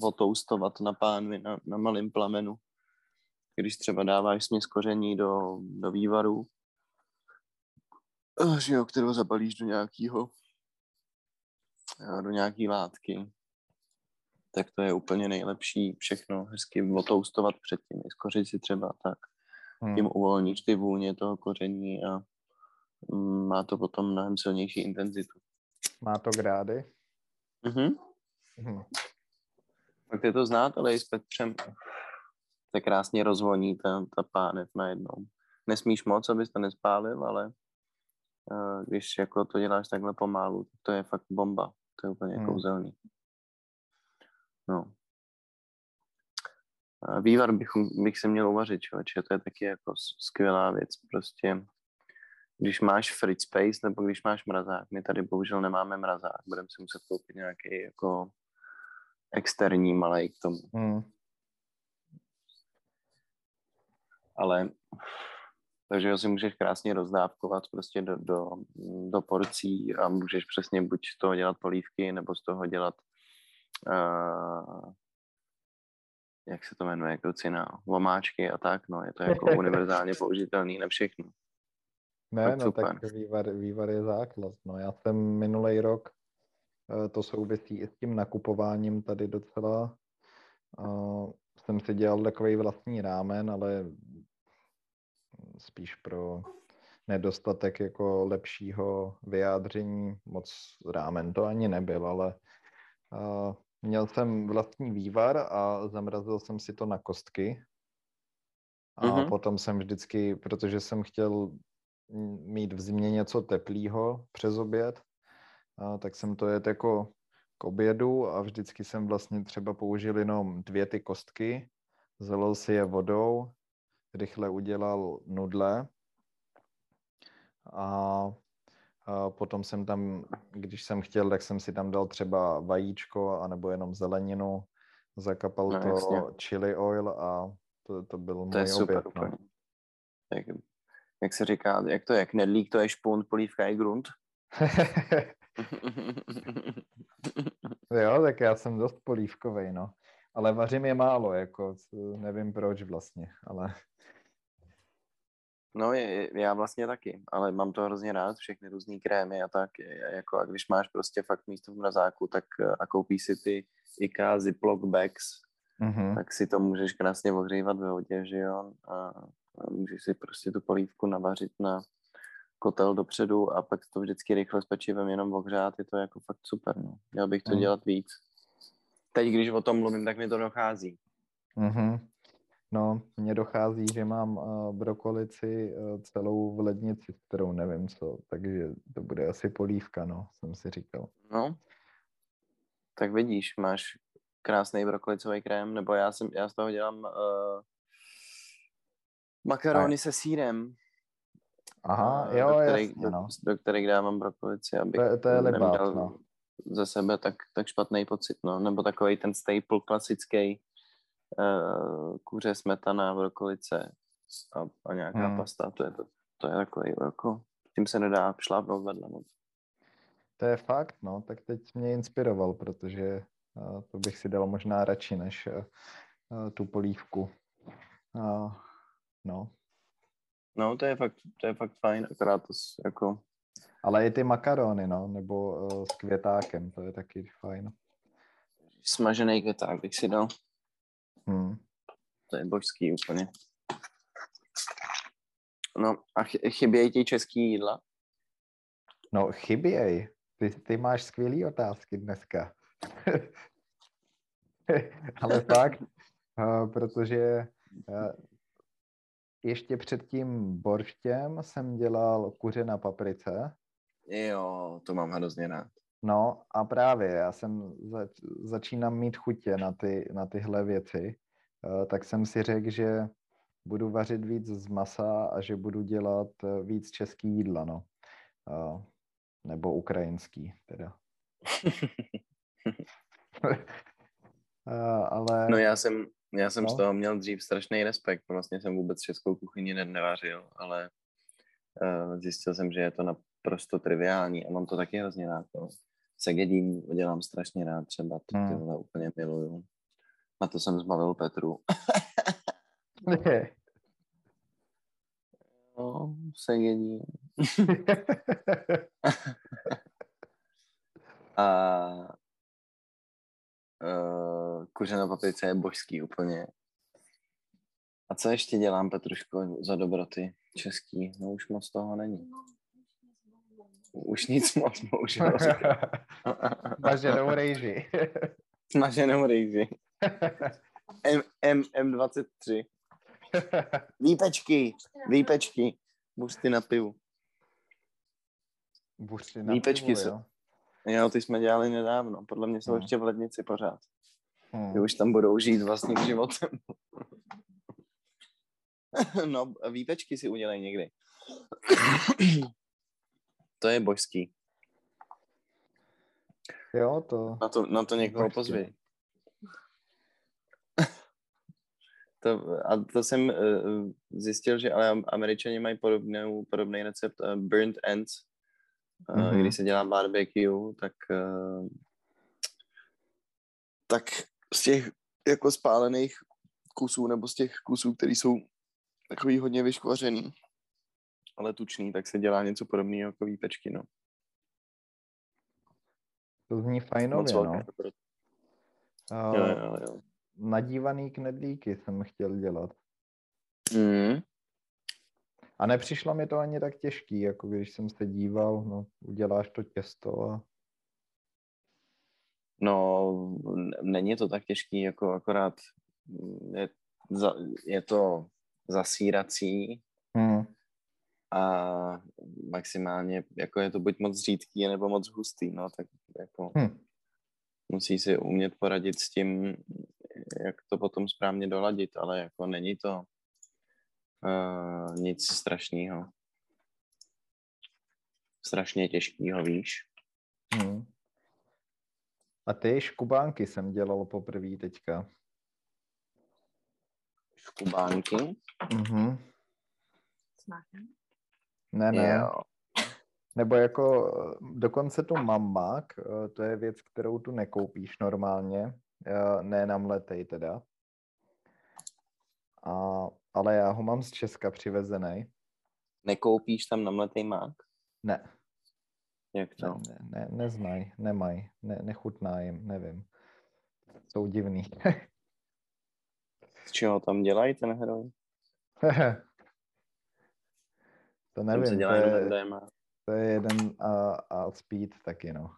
otoustovat na pánvi, na, na malém plamenu. Když třeba dáváš směs koření do, do vývaru, eh, že jo, kterou zabalíš do nějakého eh, do nějaký látky, tak to je úplně nejlepší všechno hezky otoustovat předtím, skořit si třeba tak. Hmm. Tím uvolníš ty vůně toho koření a mm, má to potom mnohem silnější intenzitu. Má to grády? Mhm. Mhm. Tak je to znát, ale i s Petřem se krásně rozvoní ta, ta pánev najednou. Nesmíš moc, abys to nespálil, ale uh, když jako to děláš takhle pomalu, tak to je fakt bomba. To je úplně hmm. kouzelný. No. Vývar bych, bych se měl uvařit, člověče, to je taky jako skvělá věc. Prostě, když máš fridge space nebo když máš mrazák, my tady bohužel nemáme mrazák, budeme si muset koupit nějaký jako externí malý k tomu. Hmm. Ale takže ho si můžeš krásně rozdávkovat prostě do, do, do porcí a můžeš přesně buď z toho dělat polívky, nebo z toho dělat uh, jak se to jmenuje, krucina, vomáčky a tak, no, je to jako univerzálně použitelný na všechno. Ne, tak no super. tak vývar, vývar je základ, no, já jsem minulý rok, to souvisí i s tím nakupováním tady docela, uh, jsem si dělal takový vlastní rámen, ale spíš pro nedostatek jako lepšího vyjádření. Moc rámen to ani nebyl, ale uh, měl jsem vlastní vývar a zamrazil jsem si to na kostky. A mm-hmm. potom jsem vždycky, protože jsem chtěl mít v zimě něco teplého přes oběd, a tak jsem to jet jako k obědu a vždycky jsem vlastně třeba použil jenom dvě ty kostky, zalil si je vodou, rychle udělal nudle a, a potom jsem tam, když jsem chtěl, tak jsem si tam dal třeba vajíčko anebo jenom zeleninu, zakapal no, to jasně. chili oil a to, to byl to můj je super, oběd. No. Jak, jak se říká, jak to je, knedlík to je špunt, polívka je grunt. jo, tak já jsem dost polívkovej, no. Ale vařím je málo, jako nevím proč vlastně, ale No, je, já vlastně taky, ale mám to hrozně rád, všechny různé krémy a tak, je, jako a když máš prostě fakt místo v mrazáku, tak eh, a koupíš si ty IKEA Ziploc bags, mm-hmm. tak si to můžeš krásně ohřívat ve vodě, že jo, a, a můžeš si prostě tu polívku navařit na kotel dopředu a pak to vždycky rychle s pečivem jenom ohřát, je to jako fakt super, no. Měl bych to mm. dělat víc. Teď, když o tom mluvím, tak mi to dochází. Mm-hmm. No, mně dochází, že mám uh, brokolici uh, celou v lednici, kterou nevím co, takže to bude asi polívka, no, jsem si říkal. No, tak vidíš, máš krásný brokolicový krém, nebo já, jsem, já z toho dělám uh, makarony se sírem. Aha, jo, do který, jasně, no. do, do kterých dávám brokolici, abych to, to je libát, no. ze sebe tak, tak špatný pocit, no. Nebo takový ten staple klasický uh, kuře, smetana, brokolice a, a nějaká hmm. pasta, to je, to, to je takový, jako, tím se nedá šlápnout vedle moc. To je fakt, no, tak teď mě inspiroval, protože uh, to bych si dal možná radši než uh, tu polívku. Uh, no. No, to je fakt, to je fakt fajn, akorát to jako... Ale i ty makarony, no, nebo uh, s květákem, to je taky fajn. Smažený květák bych si dal. Hmm. To je božský úplně. No a chybějí ti český jídla? No chybějí. Ty, ty máš skvělé otázky dneska. Ale fakt, uh, protože uh, ještě před tím borštěm jsem dělal kuře na paprice. Jo, to mám hrozně rád. No a právě, já jsem zač, začínám mít chutě na, ty, na tyhle věci, uh, tak jsem si řekl, že budu vařit víc z masa a že budu dělat uh, víc český jídla, no. Uh, nebo ukrajinský, teda. ale... No já jsem, já jsem no. z toho měl dřív strašný respekt, vlastně jsem vůbec českou kuchyni nevařil, ale uh, zjistil jsem, že je to naprosto triviální a mám to taky hrozně rád. No segedín dělám strašně rád třeba, to hmm. tyhle úplně miluju. Na to jsem zbavil Petru. no, segedín. a uh, kuře na paprice je božský úplně. A co ještě dělám, Petruško, za dobroty český? No už moc toho není. Už nic moc, bohužel. Smaženou rejži. Smaženou rejži. M, M, M23. Výpečky, výpečky. Buřty na pivu. Buřty na Výpečky pivu, jsou. jo? Jo, ty jsme dělali nedávno. Podle mě jsou hmm. ještě v lednici pořád. Hmm. Ty už tam budou žít vlastním životem. no, výpečky si udělej někdy. To je božský. Jo, to... Na to, na to někoho pozví. to, a to jsem uh, zjistil, že ale američani mají podobnou, podobný recept uh, burnt ends, mm-hmm. když se dělá barbecue, tak uh, tak z těch jako spálených kusů, nebo z těch kusů, které jsou takový hodně vyškvařený, ale tučný, tak se dělá něco podobného jako výpečky, no. To zní fajnově, no. Uh, jo, jo, jo. Nadívaný knedlíky jsem chtěl dělat. Mm. A nepřišlo mi to ani tak těžký, jako když jsem se díval, no, uděláš to těsto a... No, není to tak těžký, jako akorát je, za, je to zasírací, hmm a maximálně, jako je to buď moc řídký, nebo moc hustý, no, tak jako hmm. musí si umět poradit s tím, jak to potom správně doladit, ale jako není to uh, nic strašného. Strašně těžkýho, víš. Hmm. A ty škubánky jsem dělal poprvé teďka. Škubánky? Mhm. Ne, ne. Jo. Nebo jako dokonce tu mammak, eh, to je věc, kterou tu nekoupíš normálně, eh, ne na mletej teda. A, ale já ho mám z Česka přivezený. Nekoupíš tam namletý mák? Ne, Jak to? ne, ne, ne neznají, nemají, ne, nechutná jim, nevím. Jsou divný. Z čeho tam dělají ten heroj? to Tam nevím, se to dělá jenom je, to je jeden a, a speed taky, no.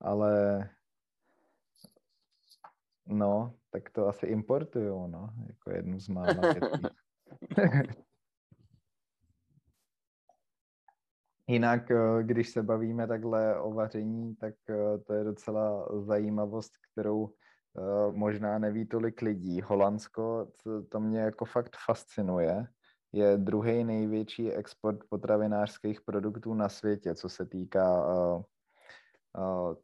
Ale no, tak to asi importujou, no, jako jednu z mála. Jinak, eh, když se bavíme takhle o vaření, tak eh, to je docela zajímavost, kterou eh, možná neví tolik lidí. Holandsko, to, to mě jako fakt fascinuje, je druhý největší export potravinářských produktů na světě, co se týká uh, uh,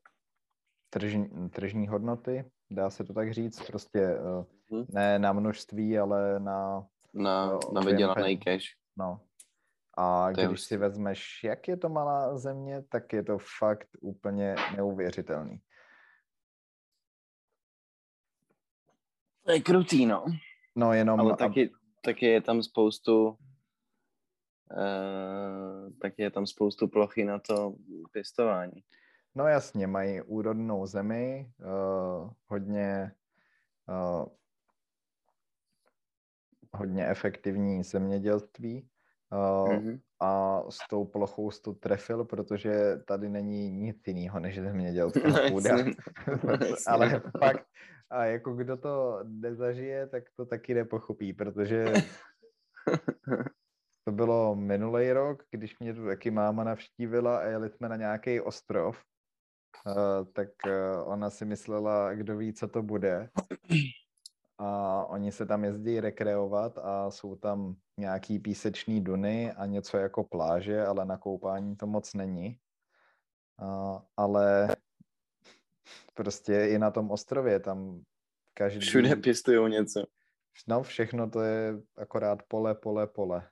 tržní, tržní hodnoty, dá se to tak říct, prostě uh, Mhm. ne na množství, ale na, Na, Jo, na vydělaný cash. no. A To když si hustý. vezmeš, jak je to malá země, tak je to fakt úplně neuvěřitelný. To je krutý, no. No jenom, Ale a- taky, taky je tam spoustu uh, taky je tam spoustu plochy na to pěstování. No jasně, mají úrodnou zemi, uh, hodně uh, hodně efektivní zemědělství uh, Mhm. a s tou plochou jsi to trefil, protože tady není nic jiného než zemědělská No, půda. jasně. Jasně. Ale fakt, a jako kdo to nezažije, tak to taky nepochopí, protože to bylo minulý rok, když mě tu taky máma navštívila a jeli jsme na nějaký ostrov, uh, tak uh, ona si myslela, kdo ví, co to bude. A oni se tam jezdí rekreovat a jsou tam nějaký písečný duny a něco jako pláže, ale na koupání to moc není. Uh, ale prostě i na tom ostrově tam každý... Všude pěstují něco. No všechno to je akorát pole, pole, pole.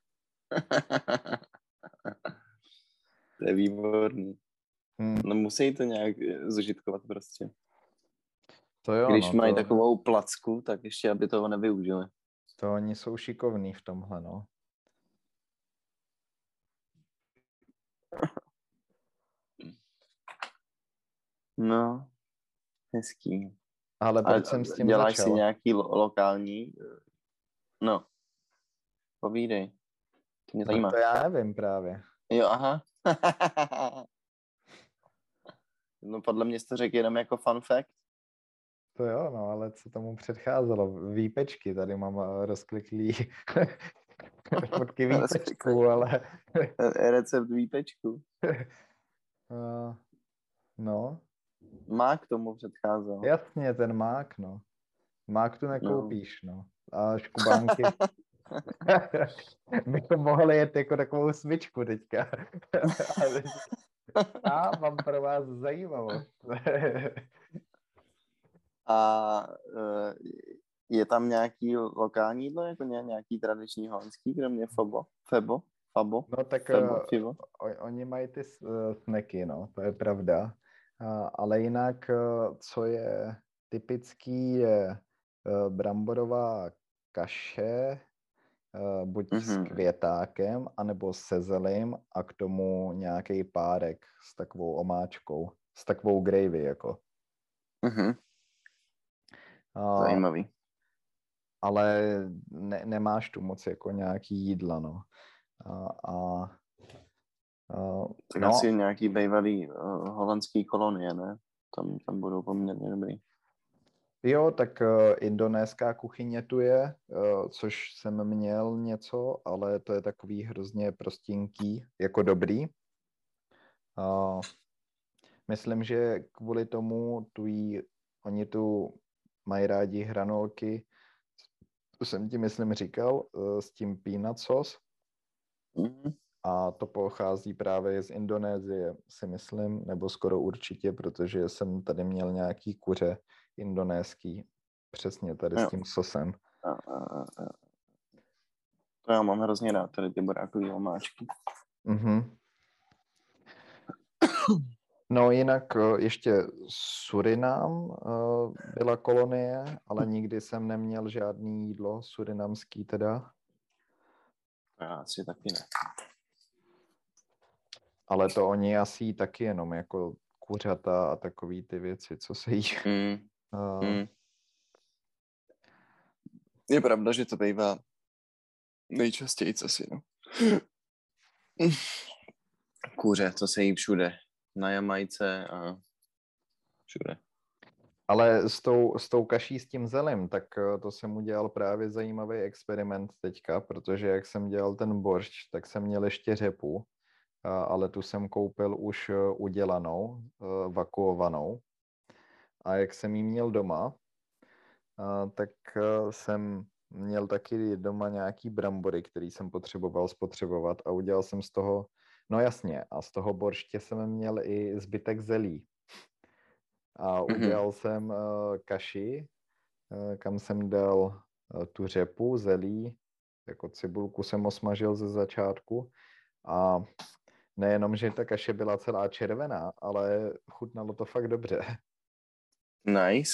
to je výborný. Hm, No musí to nějak eh, zužitkovat prostě. to jo, Když no, mají to, takovou placku, tak ještě aby toho nevyužili. to oni jsou šikovní v tomhle, no. No, hezký. Ale proč jsem s tím děláš začal? si nějaký lo- lokální? eh, No, povídej. To mě zajímá. No to já nevím právě. Jo, aha. no podle mě jsi to řekl jenom jako fun fact. To jo, no, ale co tomu předcházelo? Výpečky, tady mám eh, rozkliklý fotky výpečků, ale Eh, Recept výpečku. uh, no, Má k tomu předcházel. jasně, ten mák, no. Mák tu No. nekoupíš, no. A škubánky. Bychom mohli jet jako takovou smyčku teďka. A mám pro vás zajímavost. A eh, je tam nějaký lokální jídlo, jako ně- nějaký tradiční holandský, kromě Fobo? Febo? Fabo? No tak Febo? eh, Fibo? o- oni mají ty eh, sneky, no, to je pravda. A, ale jinak, co je typický, je bramborová kaše, eh, buď s Mhm. květákem, anebo se zelím a k tomu nějaký párek s takovou omáčkou, s takovou gravy, jako. Mhm, A, zajímavý. ale ne, nemáš tu moc jako nějaký jídla, no. A, a, a Tak no, asi nějaký bývalý uh, holandský kolonie, ne? Tam, tam budou poměrně dobrý. Jo, tak uh, indonéská kuchyně tu je, uh, což jsem měl něco, ale to je takový hrozně prostinký, jako dobrý. Uh, myslím, že kvůli tomu tu jí, oni tu mají rádi hranolky, to jsem ti myslím říkal, uh, s tím peanut sauce Mhm. a to pochází právě z Indonésie, si myslím, nebo skoro určitě, protože jsem tady měl nějaký kuře indonéský, přesně tady Jo. s tím sosem. A, a, a. To já mám hrozně rád, tady ty borákový omáčky. Mhm. No jinak eh, ještě Surinam eh, byla kolonie, ale nikdy jsem neměl žádný jídlo surinamský teda. Já asi taky ne. Ale to oni asi taky jenom jako kuřata a takový ty věci, co se jí. Mm, Uh, mm. Je pravda, že to bývá nejčastěji asi, no. Kuře, to se jí všude. Na Jamajce a všude. Ale s tou, s tou kaší s tím zelím, tak eh, to jsem udělal právě zajímavý experiment teďka, protože jak jsem dělal ten boršč, tak jsem měl ještě řepu, a- ale tu jsem koupil už eh, udělanou, eh, vakuovanou. A jak jsem ji měl doma, a tak eh, jsem měl taky doma nějaký brambory, který jsem potřeboval spotřebovat a udělal jsem z toho, no jasně, a z toho borště jsem měl i zbytek zelí. A Mhm. udělal jsem uh, kaši, uh, kam jsem dal tu řepu, zelí, jako cibulku jsem osmažil ze začátku a nejenom, že ta kaše byla celá červená, ale chutnalo to fakt dobře. Nice.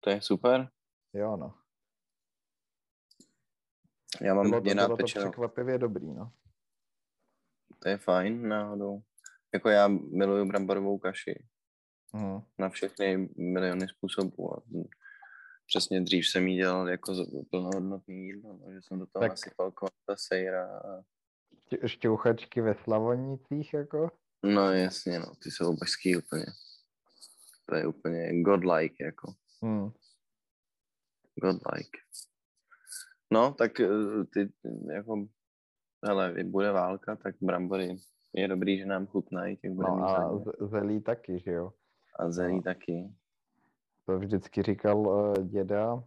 To je super. Jo, no. Já mám Bylo to, hodně bylo to překvapivě dobrý, no. To je fajn náhodou. Jako já miluju bramborovou kaši Mhm. na všechny miliony způsobů. A přesně dřív jsem jí dělal jako plnohodnotný jídlo, no, že jsem do toho Tak- nasypal kvanta sejra. A... Šťouchačky ve Slavonicích, jako? No jasně, no, ty jsou božský úplně. To je úplně godlike, jako Hmm. godlike. No, tak eh, ty, jako, hele, bude válka, tak brambory je dobrý, že nám chutnají, těch bude No a z- zelí taky, že jo? A zelí no. taky. To vždycky říkal uh, děda, uh,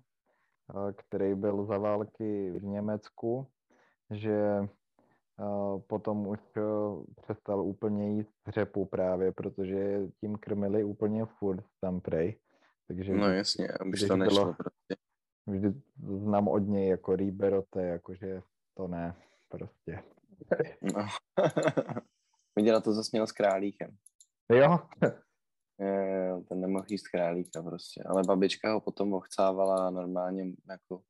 který byl za války v Německu, že potom už uh, přestal úplně jíst řepu právě, protože tím krmili úplně furt tam prej. Takže No jasně, když to nešlo bylo- prostě. vždy znám od něj jako Riberote, jakože to ne, prostě. No. Viděla to zase měl s králíkem. Jo, ten nemohl jíst králíka prostě. Ale babička ho potom ochcávala normálně jako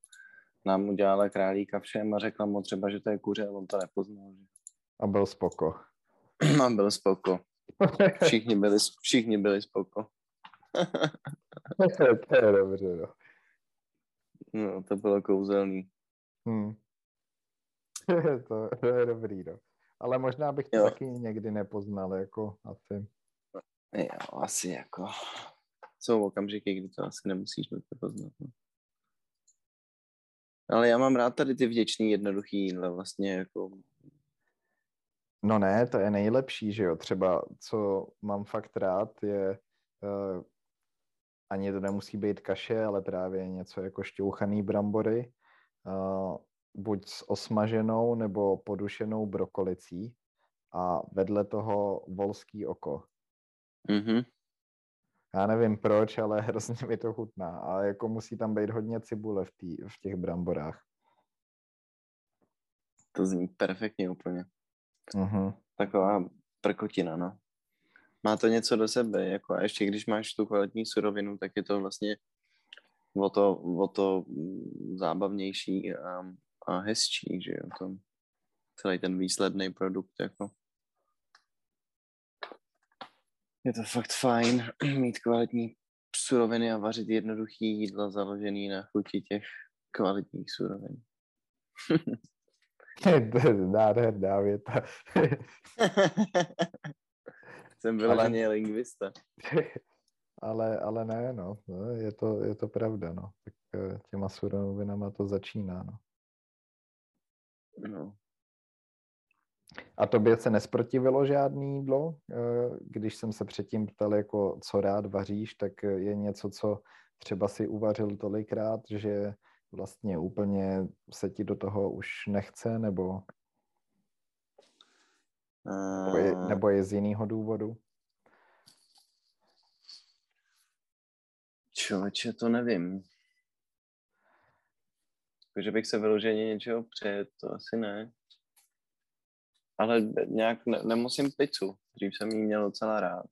nám udělala králíka všem a řekla mu třeba, že to je kuře a on to nepoznal. Že? a byl spoko. A byl spoko. Všichni byli, všichni byli spoko. to je dobře, no. No, to bylo kouzelný. Hmm. to, to je dobrý, no. Ale možná bych to Jo. taky někdy nepoznal, jako asi. Jo, asi jako... Jsou okamžiky, kdy to asi nemusíš poznat. No. Ale já mám rád tady ty vděčný, jednoduchý jídla, vlastně jako... No ne, to je nejlepší, že jo. Třeba, co mám fakt rád, je uh, ani to nemusí být kaše, ale právě něco jako šťouchaný brambory, uh, buď s osmaženou nebo podušenou brokolicí a vedle toho volský oko. Mhm. Já nevím proč, ale hrozně mi to chutná. A jako musí tam být hodně cibule v, tý, v těch bramborách. To zní perfektně úplně. Mhm. Taková prkotina, no. Má to něco do sebe, jako a ještě když máš tu kvalitní surovinu, tak je to vlastně o to, o to zábavnější a, a hezčí, že jo, to, celý ten výsledný produkt, jako. Je to fakt fajn mít kvalitní suroviny a vařit jednoduchý jídla založený na chuti těch kvalitních surovin. to je nádherná věta. Jsem Ale- vyloženě lingvista. ale, ale ne, no. no, Je to, je to pravda, no. Tak eh, těma surovinama to začíná. No. A tobě se nesprotivilo žádný jídlo? Eh, Když jsem se předtím ptal, jako co rád vaříš, tak eh, je něco, co třeba si uvařil tolikrát, že vlastně úplně se ti do toho už nechce, nebo, nebo, je, Eh, nebo je z jiného důvodu? Člověče, to nevím. Že bych se vyloženě něčeho přejet, to asi ne. Ale nějak ne, nemusím pizzu. Dřív jsem jí měl docela rád.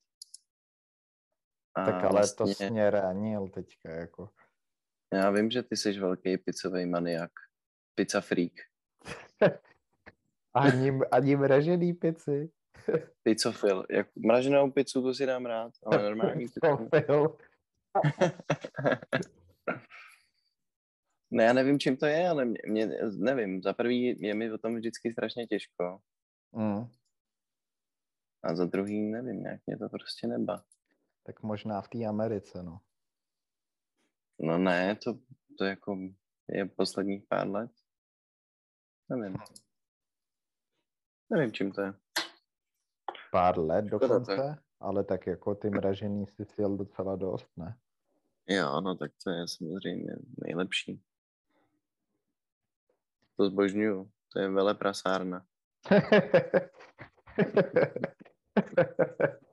A Tak ale to vlastně, jsi mě ránil teďka, jako. Já vím, že ty jsi velký pizzový maniak. Pizza freak. ani, ani mražený pici. Pizzofil. Jak mraženou pizzu, to si dám rád, ale normální pizzu. Pizzofil. Ne, já nevím, čím to je, ale mě, mě nevím. Za prvý je mi o tom vždycky strašně těžko. Mm. A za druhý nevím, jak mě to prostě neba. Tak možná v té Americe, no. No ne, to, to jako je posledních pár let. Nevím. Nevím, čím to je. Pár let Škoda, dokonce, tak. ale tak jako ty mražený si sjel docela dost, ne? Jo, no tak to je samozřejmě nejlepší. To zbožňuju. To je vele prasárna.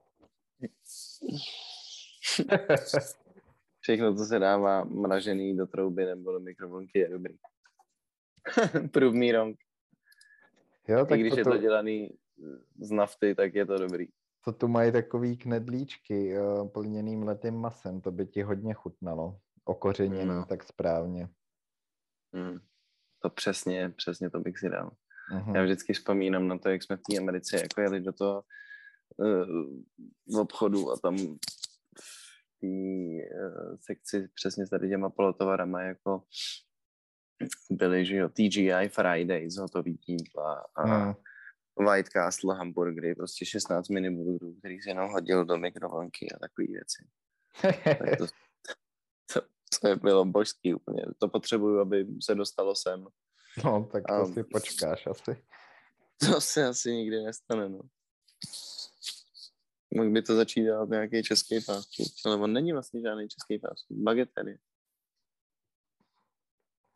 Všechno, co se dává mražený do trouby nebo do mikrovlnky, je dobrý. Prův me wrong. jo, I tak když to, je to, dělaný z nafty, tak je to dobrý. to tu mají takový knedlíčky uh, plněným letým masem, to by ti hodně chutnalo. Okořeněný No. tak správně. Hmm. To přesně, přesně to bych si dal. Mhm. Já vždycky vzpomínám na to, jak jsme v té Americe jako jeli do toho uh, obchodu a tam v té uh, sekci přesně s tady těma polotovarama jako byly, že jo, TGI Fridays, hotový jídla a Mm. White Castle hamburgery, prostě 16 miniburgerů, který si jenom hodil do mikrovlnky a takové věci. Tak to, to, to bylo božský úplně. To potřebuju, aby se dostalo sem. No, tak to A- si počkáš asi. To se asi nikdy nestane, no. Mohl by to začít dělat nějaký český fast food, ale on není vlastně žádný český fast food. Bagetery.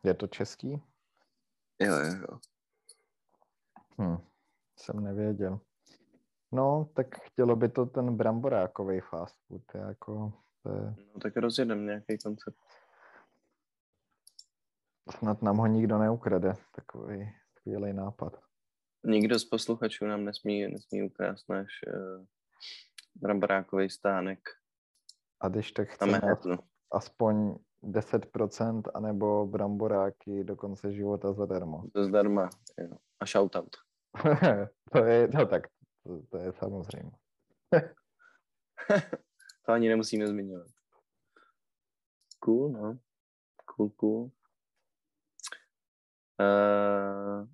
Je to český? Jo, jo. Hm. Jsem nevěděl. No, tak chtělo by to ten bramborákový fast food, jako to je, No tak rozjedem nějaký koncept. Snad nám ho nikdo neukrade, takový skvělý nápad. Nikdo z posluchačů nám nesmí, nesmí ukrást náš uh, bramborákový stánek A když tak chceme aspoň 10% anebo bramboráky do konce života zadarmo. To zdarma. Jo. A shoutout. to je, no tak, to, to je samozřejmě. To ani nemusíme zmiňovat. Cool, no. Cool, cool. Uh,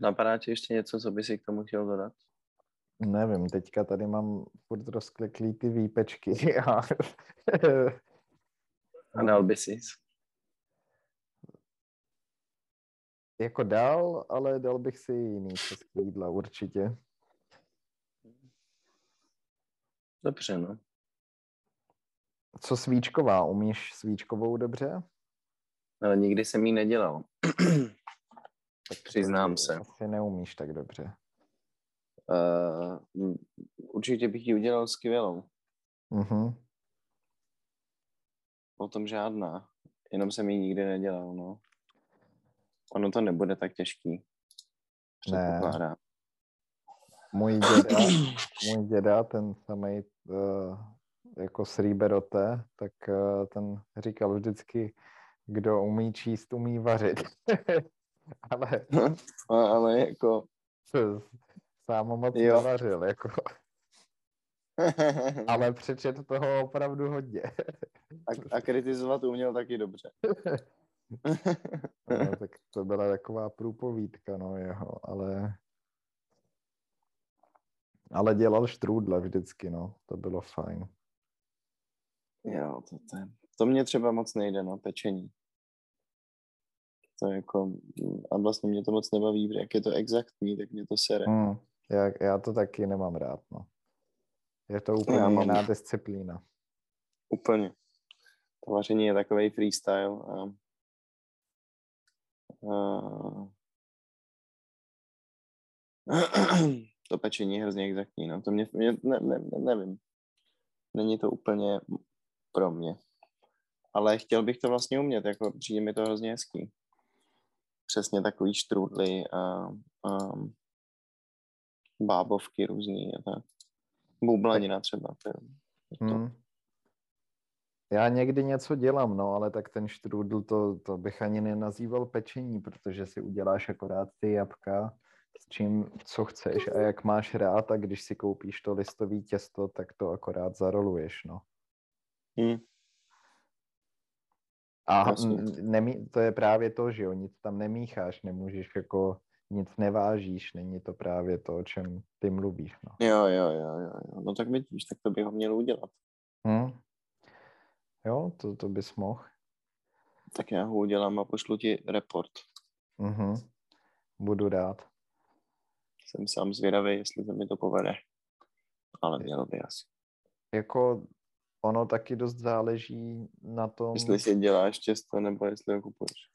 napadá ti ještě něco, co by si k tomu chtěl dodat? Nevím, teďka tady mám furt rozkliklý ty výpečky a A dal by si. jako dal, ale dal bych si jiný český jídla určitě. Dobře, no. Co svíčková? Umíš svíčkovou dobře? Ale nikdy jsem jí nedělal. Tak Přiznám to se. Asi neumíš tak dobře. Uh, určitě bych ji udělal skvělou. Mhm. O tom žádná. Jenom jsem ji nikdy nedělal, no. Ono to nebude tak těžký. Předpokládám. Můj děda, můj děda, ten samý uh, jako srýberote, tak uh, ten říkal vždycky, kdo umí číst, umí vařit. ale A, ale jako... sám moc Jo. nevařil, jako. ale přečet toho opravdu hodně. a, a kritizovat uměl taky dobře. no, tak to byla taková průpovídka, no jeho, ale ale dělal štrůdle vždycky, no, to bylo fajn. jo, to, to, to mě třeba moc nejde, no, pečení. To jako, a vlastně mě to moc nebaví, protože jak je to exaktní, tak mě to sere. Hmm. Já, já to taky nemám rád, no. Je to úplně Já mám- jiná disciplína. Úplně. To vaření je takový freestyle a, a to pečení je hrozně exaktní, no. To mě, mě ne, ne, ne, nevím. Není to úplně pro mě. Ale chtěl bych to vlastně umět, jako přijde mi to hrozně hezký. Přesně takový štrůdly a, a bábovky různý a tak. Bublanina třeba. To je, to, Hmm. Já někdy něco dělám, no, ale tak ten štrůdl, to, to bych ani nenazýval pečení, protože si uděláš akorát ty jabka s čím, co chceš a jak máš rád a když si koupíš to listový těsto, tak to akorát zaroluješ, no. Hmm. A Jasně. nemí, to je právě to, že jo, nic tam nemícháš, nemůžeš jako, nic nevážíš, není to právě to, o čem ty mluvíš, no. Jo, jo, jo, jo, jo. No tak vidíš, tak to bych ho měl udělat. Hm? Jo, to, to bys mohl. Tak já ho udělám a pošlu ti report. Mhm. Budu rád. Jsem sám zvědavý, jestli se mi to povede. Ale mělo by asi. Jako ono taky dost záleží na tom, Jestli si děláš těsto, nebo jestli ho kupuješ.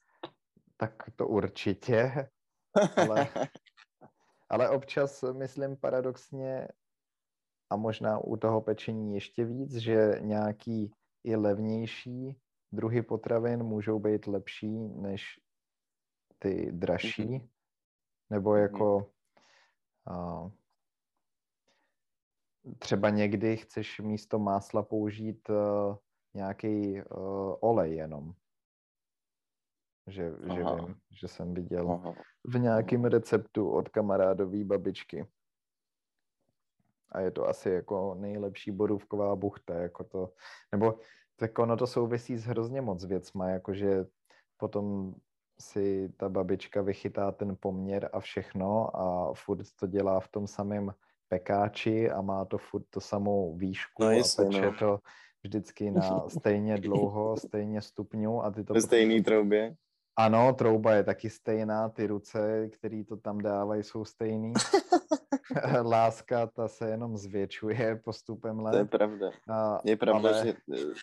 tak to určitě, ale, ale občas myslím paradoxně a možná u toho pečení ještě víc, že nějaký i levnější druhy potravin můžou být lepší než ty dražší, nebo jako a, třeba někdy chceš místo másla použít uh, nějaký uh, olej jenom. Že, že vím, že jsem viděl Aha. v nějakém receptu od kamarádové babičky. A je to asi jako nejlepší borůvková buchta, jako to, nebo tak ono to souvisí s hrozně moc věcma, jakože potom si ta babička vychytá ten poměr a všechno a furt to dělá v tom samém pekáči a má to furt to samou výšku No a jasně, peče no. to vždycky na stejně dlouho, stejně stupňů a ty to Ve potom stejný troubě. ano, trouba je taky stejná, ty ruce, které to tam dávají, jsou stejný. Láska, ta se jenom zvětšuje postupem To je let. pravda. A, Je pravda, ale, že eh,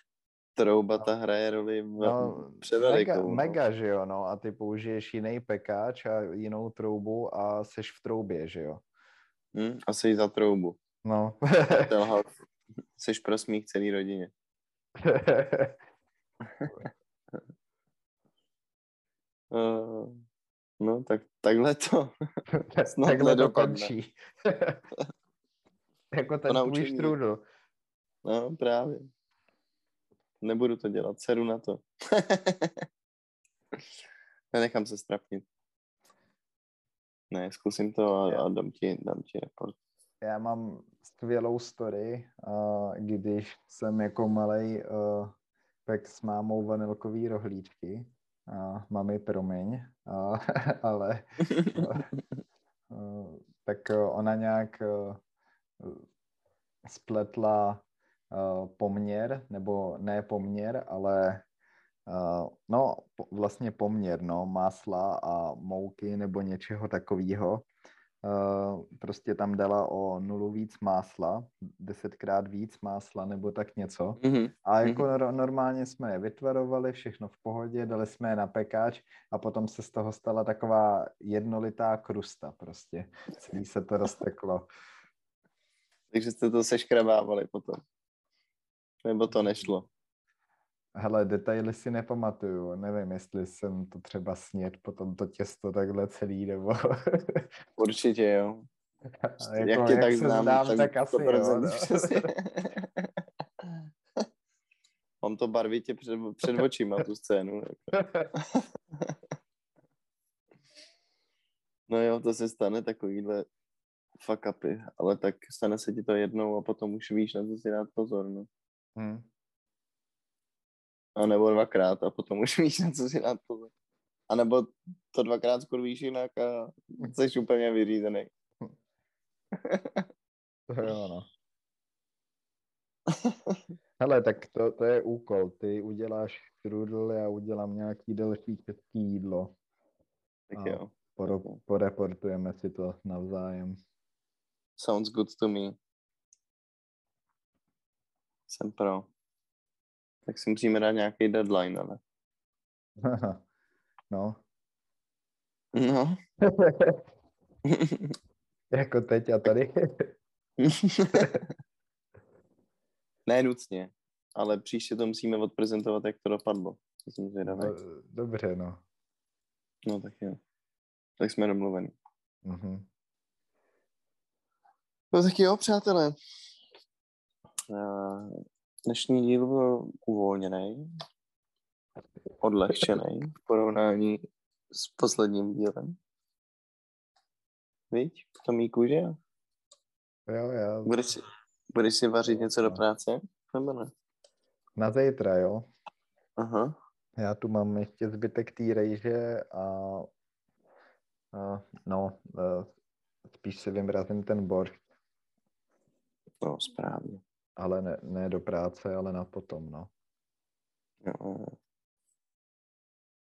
trouba ta hraje roli no, převelikou. mega, no. mega, že jo, no, a ty použiješ jiný pekáč a jinou troubu a seš v troubě, že jo. Hm? A jsi za troubu. No. Jsi pro smích celý rodině. Uh, no, tak takhle to. Snad Takhle nedopadne. jako ten tvůj štrůdl. No, právě. Nebudu to dělat, seru na to. Nenechám se strapnit. Ne, zkusím to a, a dám, ti, dám ti report. Já mám skvělou story, uh, když jsem jako uh, pek s mámou vanilkový rohlíčky. Uh, mami, promiň, uh, ale uh, tak ona nějak uh, spletla uh, poměr, nebo ne poměr, ale no po, vlastně poměr, no, másla a mouky nebo něčeho takového. Uh, prostě tam dala o nulu víc másla, desetkrát víc másla nebo tak něco. Mhm. A jako nor- normálně jsme je vytvarovali, všechno v pohodě, dali jsme je na pekáč a potom se z toho stala taková jednolitá krusta prostě. Celý se to rozteklo. Takže jste to seškrabávali potom. Nebo to nešlo. Hele, detaily si nepamatuju, nevím, jestli jsem to třeba snět potom to těsto takhle celý, nebo Určitě jo. jako, jak tě tak se znám, znám, tak, tak asi jo. 100% no. Mám to barvitě před, před očima, tu scénu. No jo, to se stane takovýhle fuck upy, ale tak stane se ti to jednou a potom už víš, na co si dát pozor, no. Hm. A nebo dvakrát a potom už víš, na co si dát pozor. A nebo to dvakrát skurvíš jinak a jsi úplně vyřízený. To jo, no. Hele, tak to, to je úkol. Ty uděláš strudl, já udělám nějaký delší český jídlo. Tak A jo. Poro, poreportujeme si to navzájem. Sounds good to me. Jsem pro. Tak si musíme dát nějaký deadline, ale. no. No. jako teď a tady. ne nutně, ale příště to musíme odprezentovat, jak to dopadlo. To jsem zvědavý. No, Dobře, no. No tak jo. Tak jsme domluveni. Mhm. No tak jo, přátelé. Uh, Dnešní díl byl uvolněný, odlehčený v porovnání s posledním dílem. Víš, v tom jí kůže? Jo, já. Budeš si, budeš si vařit něco do práce? Nebo ne? Na zítra, jo. Aha. Já tu mám ještě zbytek té rejže a, a no, a spíš si vymrazím ten borš, No, správně. Ale ne, ne do práce, ale na potom, no. Jo.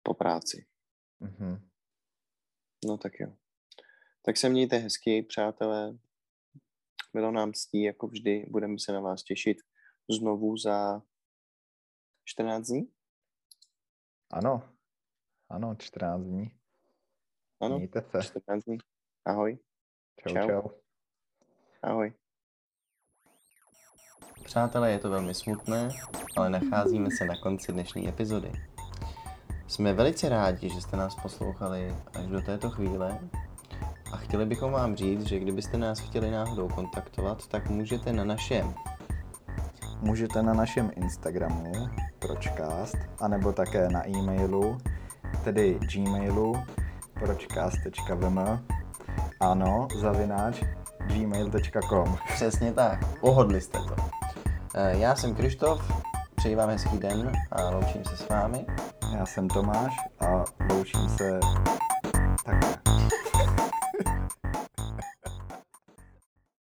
Po práci. Mhm. No tak jo. Tak se mějte hezky, přátelé. Bylo nám ctí, jako vždy. Budeme se na vás těšit znovu za 14 dní. Ano, ano, 14 dní. Ano, Mějte se. 14 dní. Ahoj. Čau, Čau. čau. Ahoj. Přátelé, je to velmi smutné, ale nacházíme se na konci dnešní epizody. Jsme velice rádi, že jste nás poslouchali až do této chvíle a chtěli bychom vám říct, že kdybyste nás chtěli náhodou kontaktovat, tak můžete na našem Můžete na našem Instagramu pročcast, anebo také na e-mailu, tedy gmailu pročcast.vm ano, zavináč gmail.com Přesně tak, pohodli jste to. Eh, Já jsem Krištof, přeji vám hezký den a loučím se s vámi. Já jsem Tomáš a loučím se takhle.